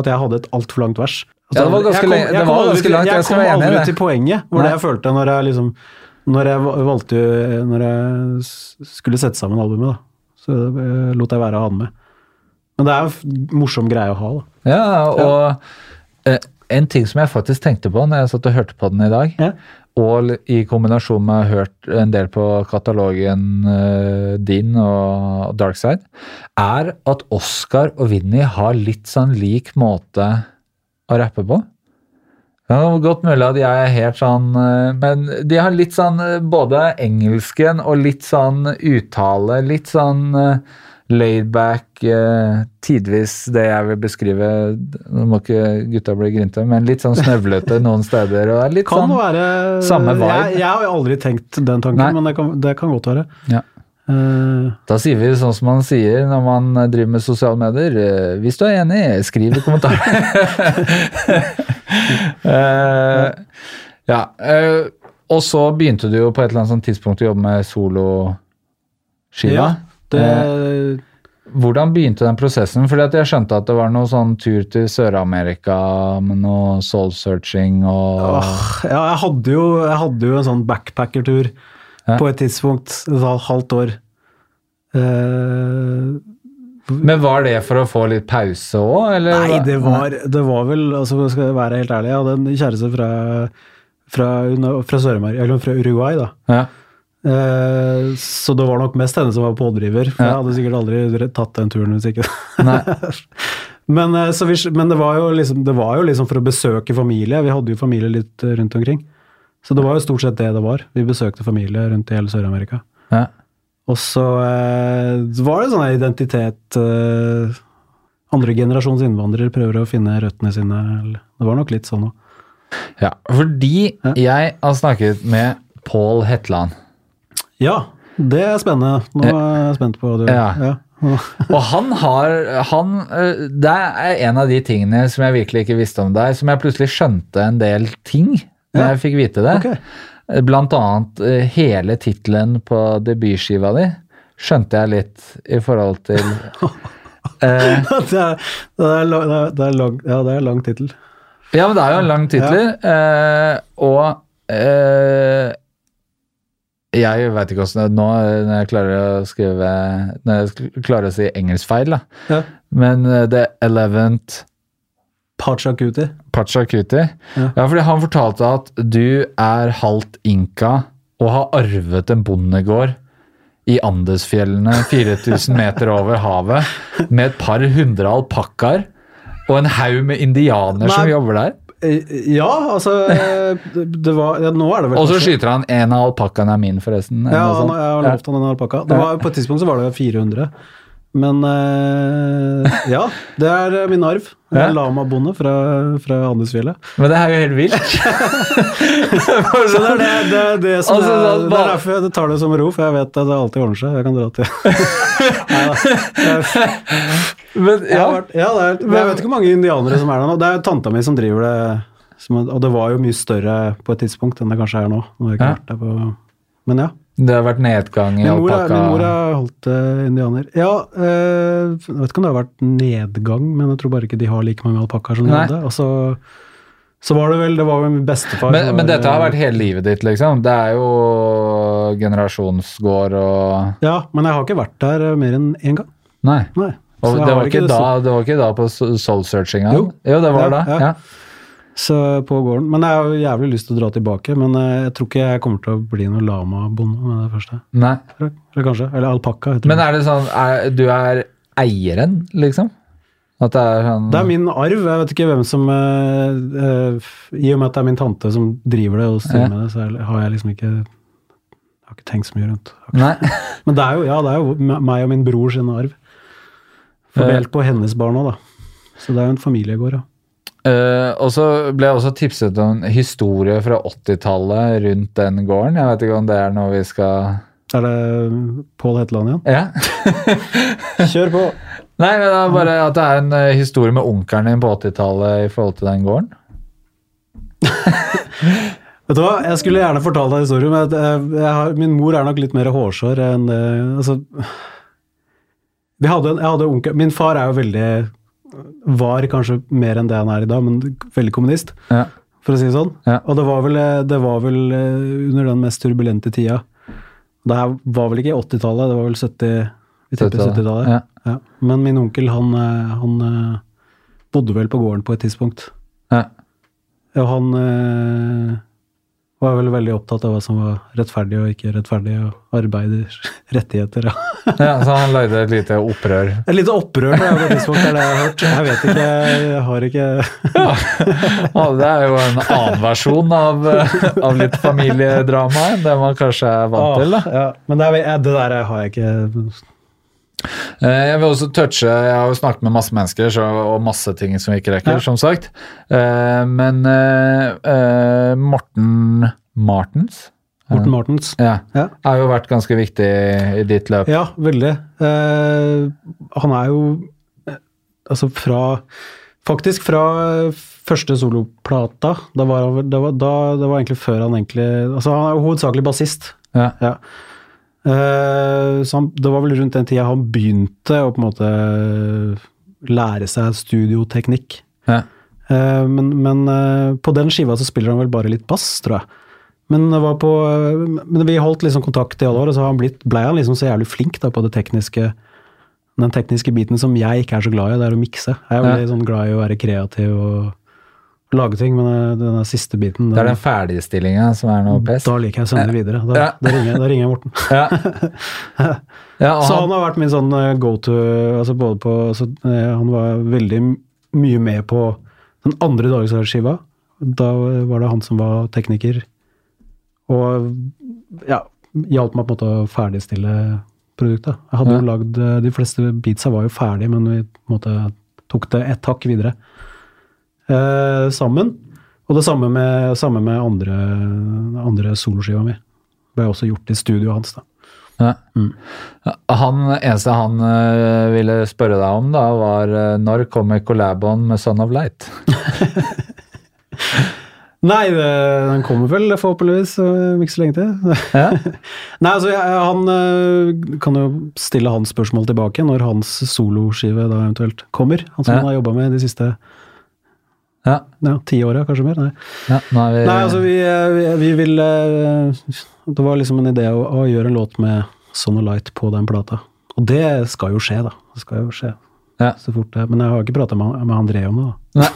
at jeg hadde et altfor langt vers. Altså, Ja, det var ganske jeg kom- jeg det jeg var ganske langt, jeg skal kom aldri det. til poenget, var det jeg følte når jeg liksom Når jeg valgte Når jeg skulle sette sammen albumet, da. Så lot jeg være å ha den med. Men det er jo f- morsom greie å ha, da. Ja, og eh, en ting som jeg faktisk tenkte på når jeg satt og hørte på den i dag, Ja. Og i kombinasjon med å ha hørt en del på katalogen eh, din og Darkside, er at Oscar og Vinni har litt sånn lik måte å rappe på. Det er godt mulig at jeg er helt sånn eh, Men de har litt sånn eh, både engelsken og litt sånn uttale, litt sånn laidback, eh, tidvis det jeg vil beskrive Nå må ikke gutta bli grinte, men litt sånn snøvlete noen steder. og litt Kan sånn, være samme vibe. Jeg, jeg har jo aldri tenkt den tanken, Nei. men det kan, det kan godt være. ja. Uh, Da sier vi sånn som man sier når man driver med sosiale medier. Uh, Hvis du er enig, skriv i kommentaren. uh, ja. eh, og så begynte du jo på et eller annet tidspunkt å jobbe med soloskiva. ja, det Eh, Hvordan begynte den prosessen? Fordi at jeg skjønte at det var noe sånn tur til Sør-Amerika med noe soul-searching og Åh, ja, jeg hadde, jo, jeg hadde jo en sånn backpackertur Ja. på et tidspunkt, et halvt år. Eh, Men var det for å få litt pause òg, eller? nei, det var, det var vel altså Skal jeg være helt ærlig, jeg hadde en kjæreste fra, fra, fra fra Uruguay, da. Ja. Eh, så det var nok mest henne som var pådriver, for Ja. jeg hadde sikkert aldri tatt den turen hvis ikke. Men, så vi, men det, var jo liksom, det var jo liksom for å besøke familie. Vi hadde jo familie litt eh, rundt omkring. Så det var jo stort sett det det var. Vi besøkte familie rundt i hele Sør-Amerika. Ja. Og så eh, var det sånn identitet Andre generasjons innvandrere prøver å finne røttene sine. Det var nok litt sånn òg. Ja, fordi jeg har snakket med Pål Hetland. Ja, det er spennende. Nå er jeg spent på hva du Ja. ja. Og han har han, eh, Det er en av de tingene som jeg virkelig ikke visste om deg, som jeg plutselig skjønte en del ting da Ja. jeg fikk vite det. Okay. Blant annet eh, hele tittelen på debutskiva di skjønte jeg litt i forhold til eh, det, er, det, er lang, det, er, lang, ja, det er lang tittel. Ja, men det er jo en lang tittel, eh, og eh, jeg veit ikke åssen det er nå når jeg klarer å skrive Når jeg klarer å si engelskfeil, da. Ja. Men det The Eleventh Pachacuti. Pachacuti. Ja. Ja. fordi han fortalte at du er halvt inka og har arvet en bondegård i Andesfjellene 4000 meter over havet med et par hundre alpakkaer og en haug med indianere som jobber der. Eh, Ja, altså det, det var ja, Nå er det vel Og så skyter han en av alpakkaene er min, forresten. Ja, han, jeg har lovt han en alpakka. På et tidspunkt så var det 400. Men eh, ja, det er eh, min arv. Ja. lamabonde fra, fra Andesfjellet. Men det er jo helt vilt. Så det er det, det, er det som Altså, er, sånn, det er derfor jeg tar det som ro, for jeg vet at det alltid ordner seg. Jeg kan dra til Men, ja. vært, ja, det er, jeg vet ikke hvor mange indianere som er der nå. Det er tanta mi som driver det, som, og det var jo mye større på et tidspunkt enn det kanskje er nå. nå har jeg ikke vært der på, men ja. Det har vært nedgang i alpakka. min mor er holdt eh, indianer. Ja, eh, jeg vet ikke om det har vært nedgang, men jeg tror bare ikke de har like mange alpakkaer som de Nei. hadde. Og så, så var det vel Det var jo min bestefar Men, men dette har eh, vært hele livet ditt, liksom? Det er jo generasjonsgård og Ja, men jeg har ikke vært der mer enn én gang. Nei. Nei. Og det var, ikke det da, det var ikke da på soul searchinga? Jo. jo, det var Ja, da. ja. Ja. Så på gården. Men jeg har jo jævlig lyst til å dra tilbake. Men eh, jeg tror ikke jeg kommer til å bli noen lama-bonde med det første. Nei. Eller, eller kanskje. Eller alpakka. Men er det sånn er, Du er eieren, liksom? At det er sånn Det er min arv. Jeg vet ikke hvem som eh, eh, I og med at det er min tante som driver det og styrer Ja. med det, så har jeg liksom ikke Jeg har ikke tenkt så mye rundt. Men det er jo, ja, det er jo meg og min bror sin arv. Fordelt på hennes barn òg, da. Så det er jo en familiegård, ja. Eh, og så ble jeg også tipset om en historie fra 80-tallet rundt den gården. Jeg vet ikke om det er noe vi skal Er det Pål Hetland igjen? Ja. Kjør på! Nei, men det er bare at det er en uh, historie med onkelen din på 80-tallet i forhold til den gården. Vet du hva, jeg skulle gjerne fortalt deg historien, men jeg, jeg har, min mor er nok litt mer hårsår enn uh, Altså vi hadde jeg hadde onkel, Min far er jo veldig Var kanskje mer enn det han er i dag, men veldig kommunist, Ja. for å si det sånn. Ja. Og det var vel, det var vel eh, under den mest turbulente tida. Det her var vel ikke i 80-tallet, det var vel 70 Vi tipper 70-tallet, 70-tallet. ja. Ja. Men min onkel, han, eh, han eh, bodde vel på gården på et tidspunkt. Ja. Og han var vel veldig opptatt av hva som var rettferdig og ikke rettferdig, og arbeiders rettigheter. Ja. ja, Så han lagde et lite opprør. Et lite opprør, det er det jeg har hørt. Jeg vet ikke, jeg har ikke Ja, det er jo en annen versjon av, av litt familiedrama enn det man kanskje er vant til. da. Ja, men det, er, det der har jeg ikke Jeg vil også touche Jeg har jo snakket med masse mennesker så, og masse ting som vi ikke rekker, Ja. som sagt. Eh, Men eh, eh, Morten Martens Morten Martens. ja, Ja. har jo vært ganske viktig i ditt løp. Ja, veldig. Eh, han er jo eh, Altså fra Faktisk fra eh, første soloplata. Da var det, var, da, det var egentlig før han egentlig Altså, han er jo hovedsakelig bassist. Ja. Ja. Eh, så han, det var vel rundt den tida han begynte å på en måte lære seg studioteknikk. Ja. Eh, men men eh, på den skiva så spiller han vel bare litt bass, tror jeg. Men, det var på, eh, men vi holdt liksom kontakt i alle år, og så har han blitt, ble han liksom så jævlig flink da, på det tekniske, den tekniske biten som jeg ikke er så glad i, det er å mikse. Jeg er Ja. sånn glad i å være kreativ og lage ting, men eh, den der siste biten Det er den- ferdigstillinga som er noe best da liker jeg å sende det videre. Da, Ja. da, ringer, da ringer jeg Morten. Ja. ja, Så han, har vært min sånn eh, go to altså både på, altså, eh, Han var veldig mye med på den andre dagsskiva. Da var det han som var tekniker. Og ja, hjalp meg på en måte å ferdigstille produktet. Jeg hadde jo lagd De fleste beatsa var jo ferdige, men vi på en måte tok det ett hakk videre eh, sammen. Og det samme med, samme med andre, andre soloskiva mi. Ble også gjort i studioet hans. da. Ja. Mm. Han eneste han uh, ville spørre deg om, da, var uh, når kommer collabon med Son of Light? Nei, det, den kommer vel forhåpentligvis om ikke så lenge til. Ja. Nei, altså jeg, han øh, kan jo stille hans spørsmål tilbake når hans soloskive da eventuelt kommer. Han som Ja. han har jobba med de siste Ja, ja, ti ja, kanskje mer. Nei. ja nå er vi, Nei, altså vi, øh, vi, vi vil øh, Det var liksom en idé å, å gjøre en låt med Son og Light på den plata. Og det skal jo skje, da. Det skal jo skje. Ja. Så fort det Men jeg har ikke prata med, med André om det, da.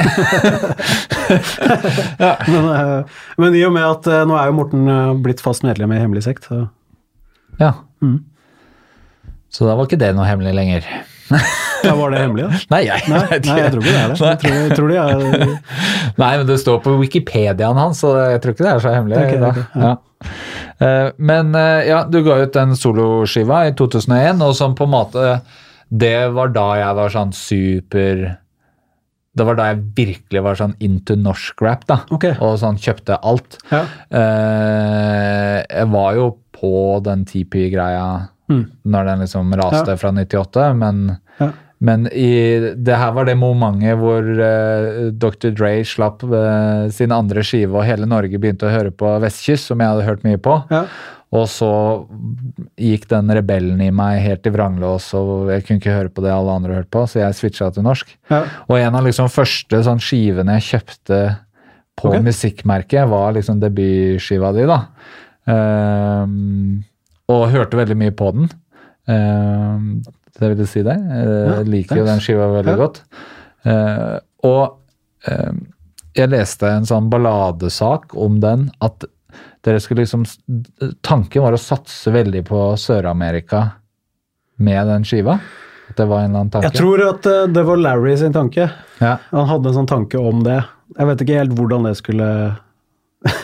Ja. Men, øh, men i og med at nå er jo Morten blitt fast medlem i Hemmelig sekt, så ja. Mm. Så da var ikke det noe hemmelig lenger. Ja, var det hemmelig, da? Nei, jeg, Nei, nei, jeg tror ikke det er det. Jeg tror, jeg tror det er, Nei, men det står på Wikipediaen hans, så jeg tror ikke det er så hemmelig. Okay, da. Okay, ja. Ja. Eh, Men eh, ja, du ga ut den soloskiva i 2001, og som på en måte Det var da jeg var sånn super Det var da jeg virkelig var sånn into norsk rap, da. Okay. Og sånn kjøpte alt. ja. Eh, Jeg var jo på den TP-greia Mm. når den liksom raste Ja. fra 98, men Ja. Men i, det her var det momentet hvor uh, Dr. Dre slapp uh, sin andre skive, og hele Norge begynte å høre på Vestkyss, som jeg hadde hørt mye på. Ja. Og så gikk den rebellen i meg helt i vranglås, og jeg kunne ikke høre på det alle andre hørte på, så jeg switcha til norsk. Ja. Og en av liksom første sånn skivene jeg kjøpte på okay. musikkmerket, var liksom debutskiva di, da. Um, og hørte veldig mye på den. Ehm, det vil jeg si deg. Jeg Ja, liker jo den skiva veldig godt. Eh, og ehm, jeg leste en sånn balladesak om den, at dere skulle liksom Tanken var å satse veldig på Sør-Amerika med den skiva. At det var en eller annen tanke. Jeg tror at eh, det var Larry sin tanke. ja, Han hadde en sånn tanke om det. Jeg vet ikke helt hvordan det skulle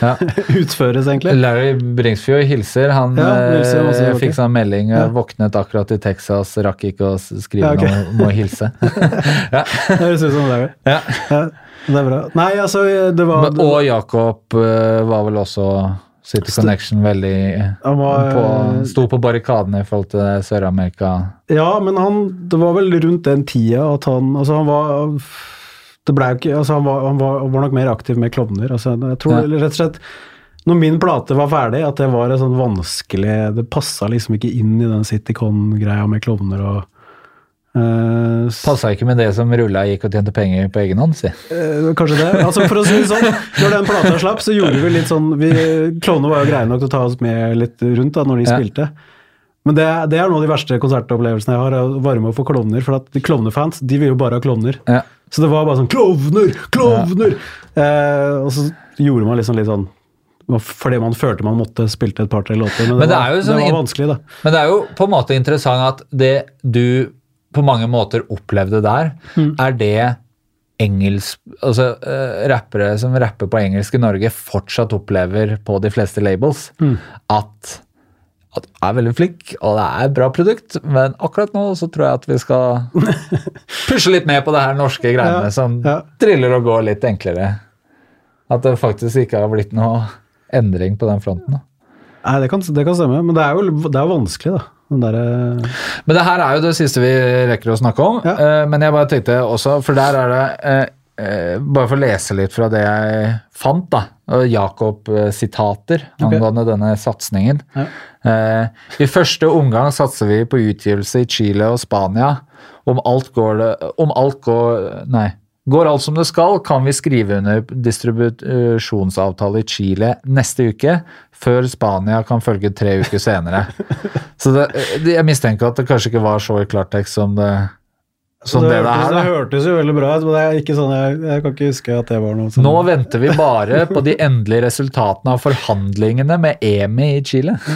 ja. utføres, egentlig. Larry Bringsfjord hilser. Han Ja, eh, fikk sånn melding, Ja. våknet akkurat i Texas, rakk ikke å skrive Ja, okay. noe, må hilse. ja. Det høres ut som Larry. Ja. Ja, det er bra. Nei, altså, det var Men- Og Jakob eh, var vel også City Connection veldig var- på, Sto på barrikadene i forhold til Sør-Amerika. Ja, men han, det var vel rundt den tida at han Altså, han var Det ble jo ikke Altså, han var, han var, var nok mer aktiv med klovner. Altså, jeg tror Ja. rett og slett når min plate var ferdig, at det var en sånn vanskelig Det passa liksom ikke inn i den Citycon-greia med klovner og uh, Passa ikke med det som rulla gikk og tjente penger på egen hånd, si. Uh, Kanskje det. Altså For å si det sånn, når den plata slapp, så gjorde vi litt sånn vi, Klovnene var jo greie nok til å ta oss med litt rundt da når de Ja. spilte. Men det, det er noen av de verste konsertopplevelsene jeg har, å være med for klovner. For at klovnefans de vil jo bare ha klovner. Ja. Så det var bare sånn Klovner! Klovner! Eh, og så gjorde man liksom litt sånn fordi man følte man måtte spilte et par-tre låter. Men, Men det, var, jo det sånn var vanskelig, da. Men det er jo på en måte interessant at det du på mange måter opplevde der, Mm. er det engelsk, altså uh, rappere som rapper på engelsk i Norge fortsatt opplever på de fleste labels. Mm. At, at jeg er veldig flink, og det er et bra produkt, men akkurat nå så tror jeg at vi skal pushe litt mer på det her norske greiene Ja, som ja. triller og går litt enklere. At det faktisk ikke har blitt noe endring på den fronten. da. Nei, det kan, det kan stemme, men det er jo det er vanskelig, da. Den derre Men det her er jo det siste vi rekker å snakke om. Ja. eh, Men jeg bare tenkte også, for der er det eh, eh, Bare for å lese litt fra det jeg fant, da. Jakob-sitater angående denne satsingen. Ja. Eh, I første omgang satser vi på utgivelse i Chile og Spania. Om alt går det Om alt går Nei. Går alt som det skal, kan vi skrive under distribusjonsavtale i Chile neste uke, før Spania kan følge tre uker senere. Så det, det- jeg mistenker at det kanskje ikke var så i klartekst som det, som det, det hørtes, er. det hørtes jo veldig bra ut, men det er ikke sånn, jeg, jeg kan ikke huske at det var noe sånn Nå venter vi bare på de endelige resultatene av forhandlingene med EMI i Chile.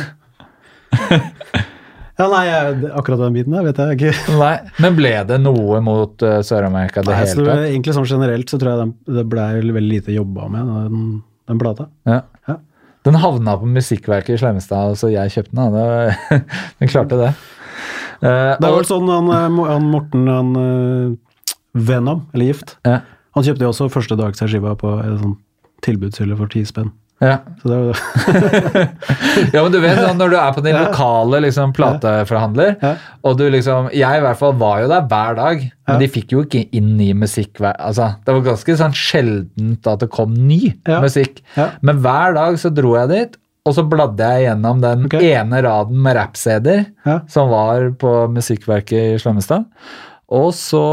Ja, nei, jeg, akkurat den biten der vet jeg ikke. Nei, Men ble det noe mot uh, Sør-Amerika det Nei, hele tatt? egentlig sånn generelt så tror jeg den, det ble veldig lite jobba med, den, den plata. Ja. Ja. Den havna på Musikkverket i Slemmestad, så jeg kjøpte den. Den klarte det. Eh, Det og- vel sånn han, eh, han Morten han, eh, Venom, eller Gift, ja. han kjøpte jo også første dag seg skiva på en sånn tilbudshylle for ti spenn. Ja. Så det var ja, men du vet sånn, når du er på din lokale liksom, plateforhandler, Ja. og du liksom Jeg i hvert fall var jo der hver dag, men Ja. de fikk jo ikke inn ny musikk hver Altså, det var ganske sånn sjeldent at det kom ny musikk. Men hver dag så dro jeg dit, og så bladde jeg gjennom den okay. ene raden med rap-CD-er Ja. som var på Musikkverket i Slemmestad. Og så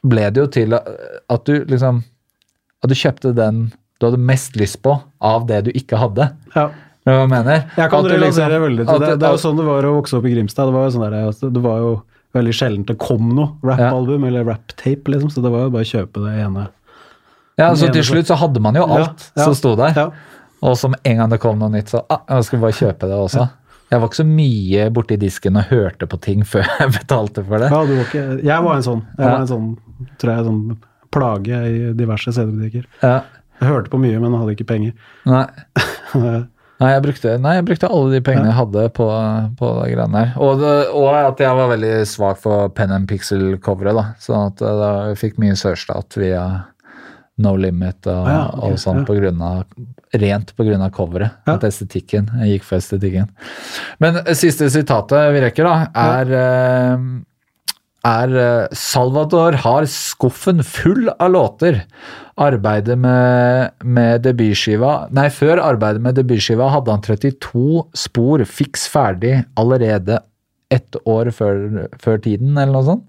ble det jo til at du liksom At du kjøpte den du hadde mest lyst på av det du ikke hadde. ja. Hva jeg mener? Jeg kan relatere liksom- veldig til det. Det er jo sånn det var å vokse opp i Grimstad. Det var jo, sånn der, altså, det var jo veldig sjelden det kom noe rappalbum eller rap-tape, liksom, så det var jo bare å kjøpe det ene. Ja, så Den til slutt så hadde man jo Ja, alt ja, som sto der. Ja. Og som en gang det kom noe nytt, så ah, jeg skulle bare kjøpe det også. Jeg var ikke så mye borti disken og hørte på ting før jeg betalte for det. Ja, du var ikke, jeg var en sånn. Jeg Ja. var en sånn, tror jeg, sånn plage i diverse CD-butikker. Ja. Jeg hørte på mye, men hadde ikke penger. Nei. Nei jeg, brukte, nei, jeg brukte alle de pengene jeg hadde på, på de greiene der. Og, det, og at jeg var veldig svak for pen and pixel-coveret, da. Sånn at eh, jeg fikk mye Sørstat via No Limit og, Ja, okay, og sånn ja. på grunn av Rent av coveret. Ja. At estetikken. Jeg gikk for estetikken. Men eh, siste sitatet vi rekker, da, er ja. er eh, Salvador har skuffen full av låter. Arbeidet med, med debutskiva Nei, før arbeidet med debutskiva hadde han 32 spor fiks ferdig allerede ett år før, før tiden, eller noe sånt.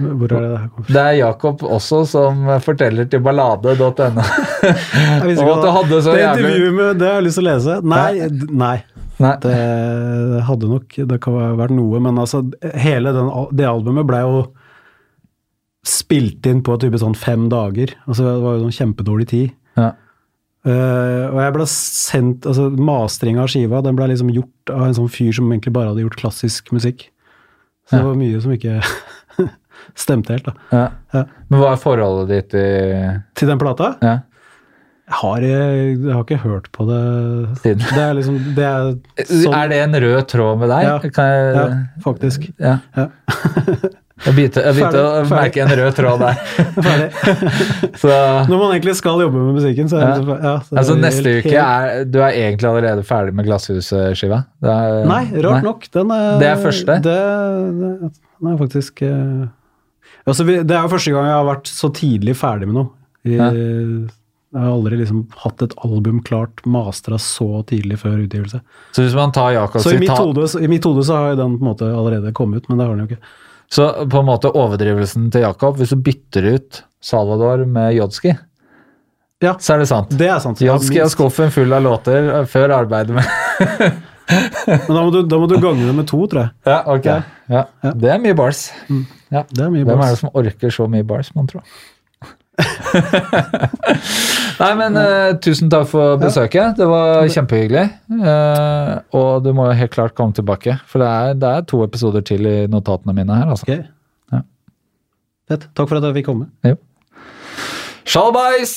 Hvor er det det her? Det er Jakob også som forteller til ballade.no. Det intervjuet med Det har jeg lyst til å lese. Nei. nei. Nei. Det hadde nok Det kan ha vært noe, men altså Hele den, det albumet ble jo spilt inn på type sånn fem dager. Altså Det var jo sånn kjempedårlig tid. Ja. Uh, og jeg ble sendt altså Mastringa av skiva den ble liksom gjort av en sånn fyr som egentlig bare hadde gjort klassisk musikk. Så det var mye som ikke stemte helt, da. Ja. Ja. Men hva er forholdet ditt til Til den plata? ja. Jeg har, jeg, jeg har ikke hørt på det Siden. Det er liksom det er, sånn, Er det en rød tråd med deg? Ja. Ja, faktisk. Ja. Ja. Jeg begynte, jeg begynte å merke en rød tråd der. Så Når man egentlig skal jobbe med musikken, så er det så, altså, neste uke er Du er egentlig allerede ferdig med Glasshusskiva? Nei, rart Nei. nok. Den er, Det er første? Det, det, nei, faktisk eh, altså, Det er jo første gang jeg har vært så tidlig ferdig med noe. I. Jeg har aldri liksom hatt et album klart mastra så tidlig før utgivelse. Så hvis man tar Jakobs Så i mitt, hode, i mitt hode så har den på en måte allerede kommet ut, men det har den jo ikke. Så på en måte overdrivelsen til Jakob, hvis du bytter ut Salvador med Jodski, Ja. så er det sant. Det er sant. Jodski har skuffen full av låter før arbeidet med Men da må, du, da må du gange det med to, tror jeg. Ja, ok. Ja. Ja. Det er mye bars. Ja. Det er mye Hvem er bass. det som orker så mye bars, man tro? Nei, men uh, tusen takk for besøket. Det var kjempehyggelig. Uh, og du må jo helt klart komme tilbake, for det er, det er to episoder til i notatene mine her, altså. Okay. Ja. Fett. Takk for at jeg fikk komme. Sjalabais!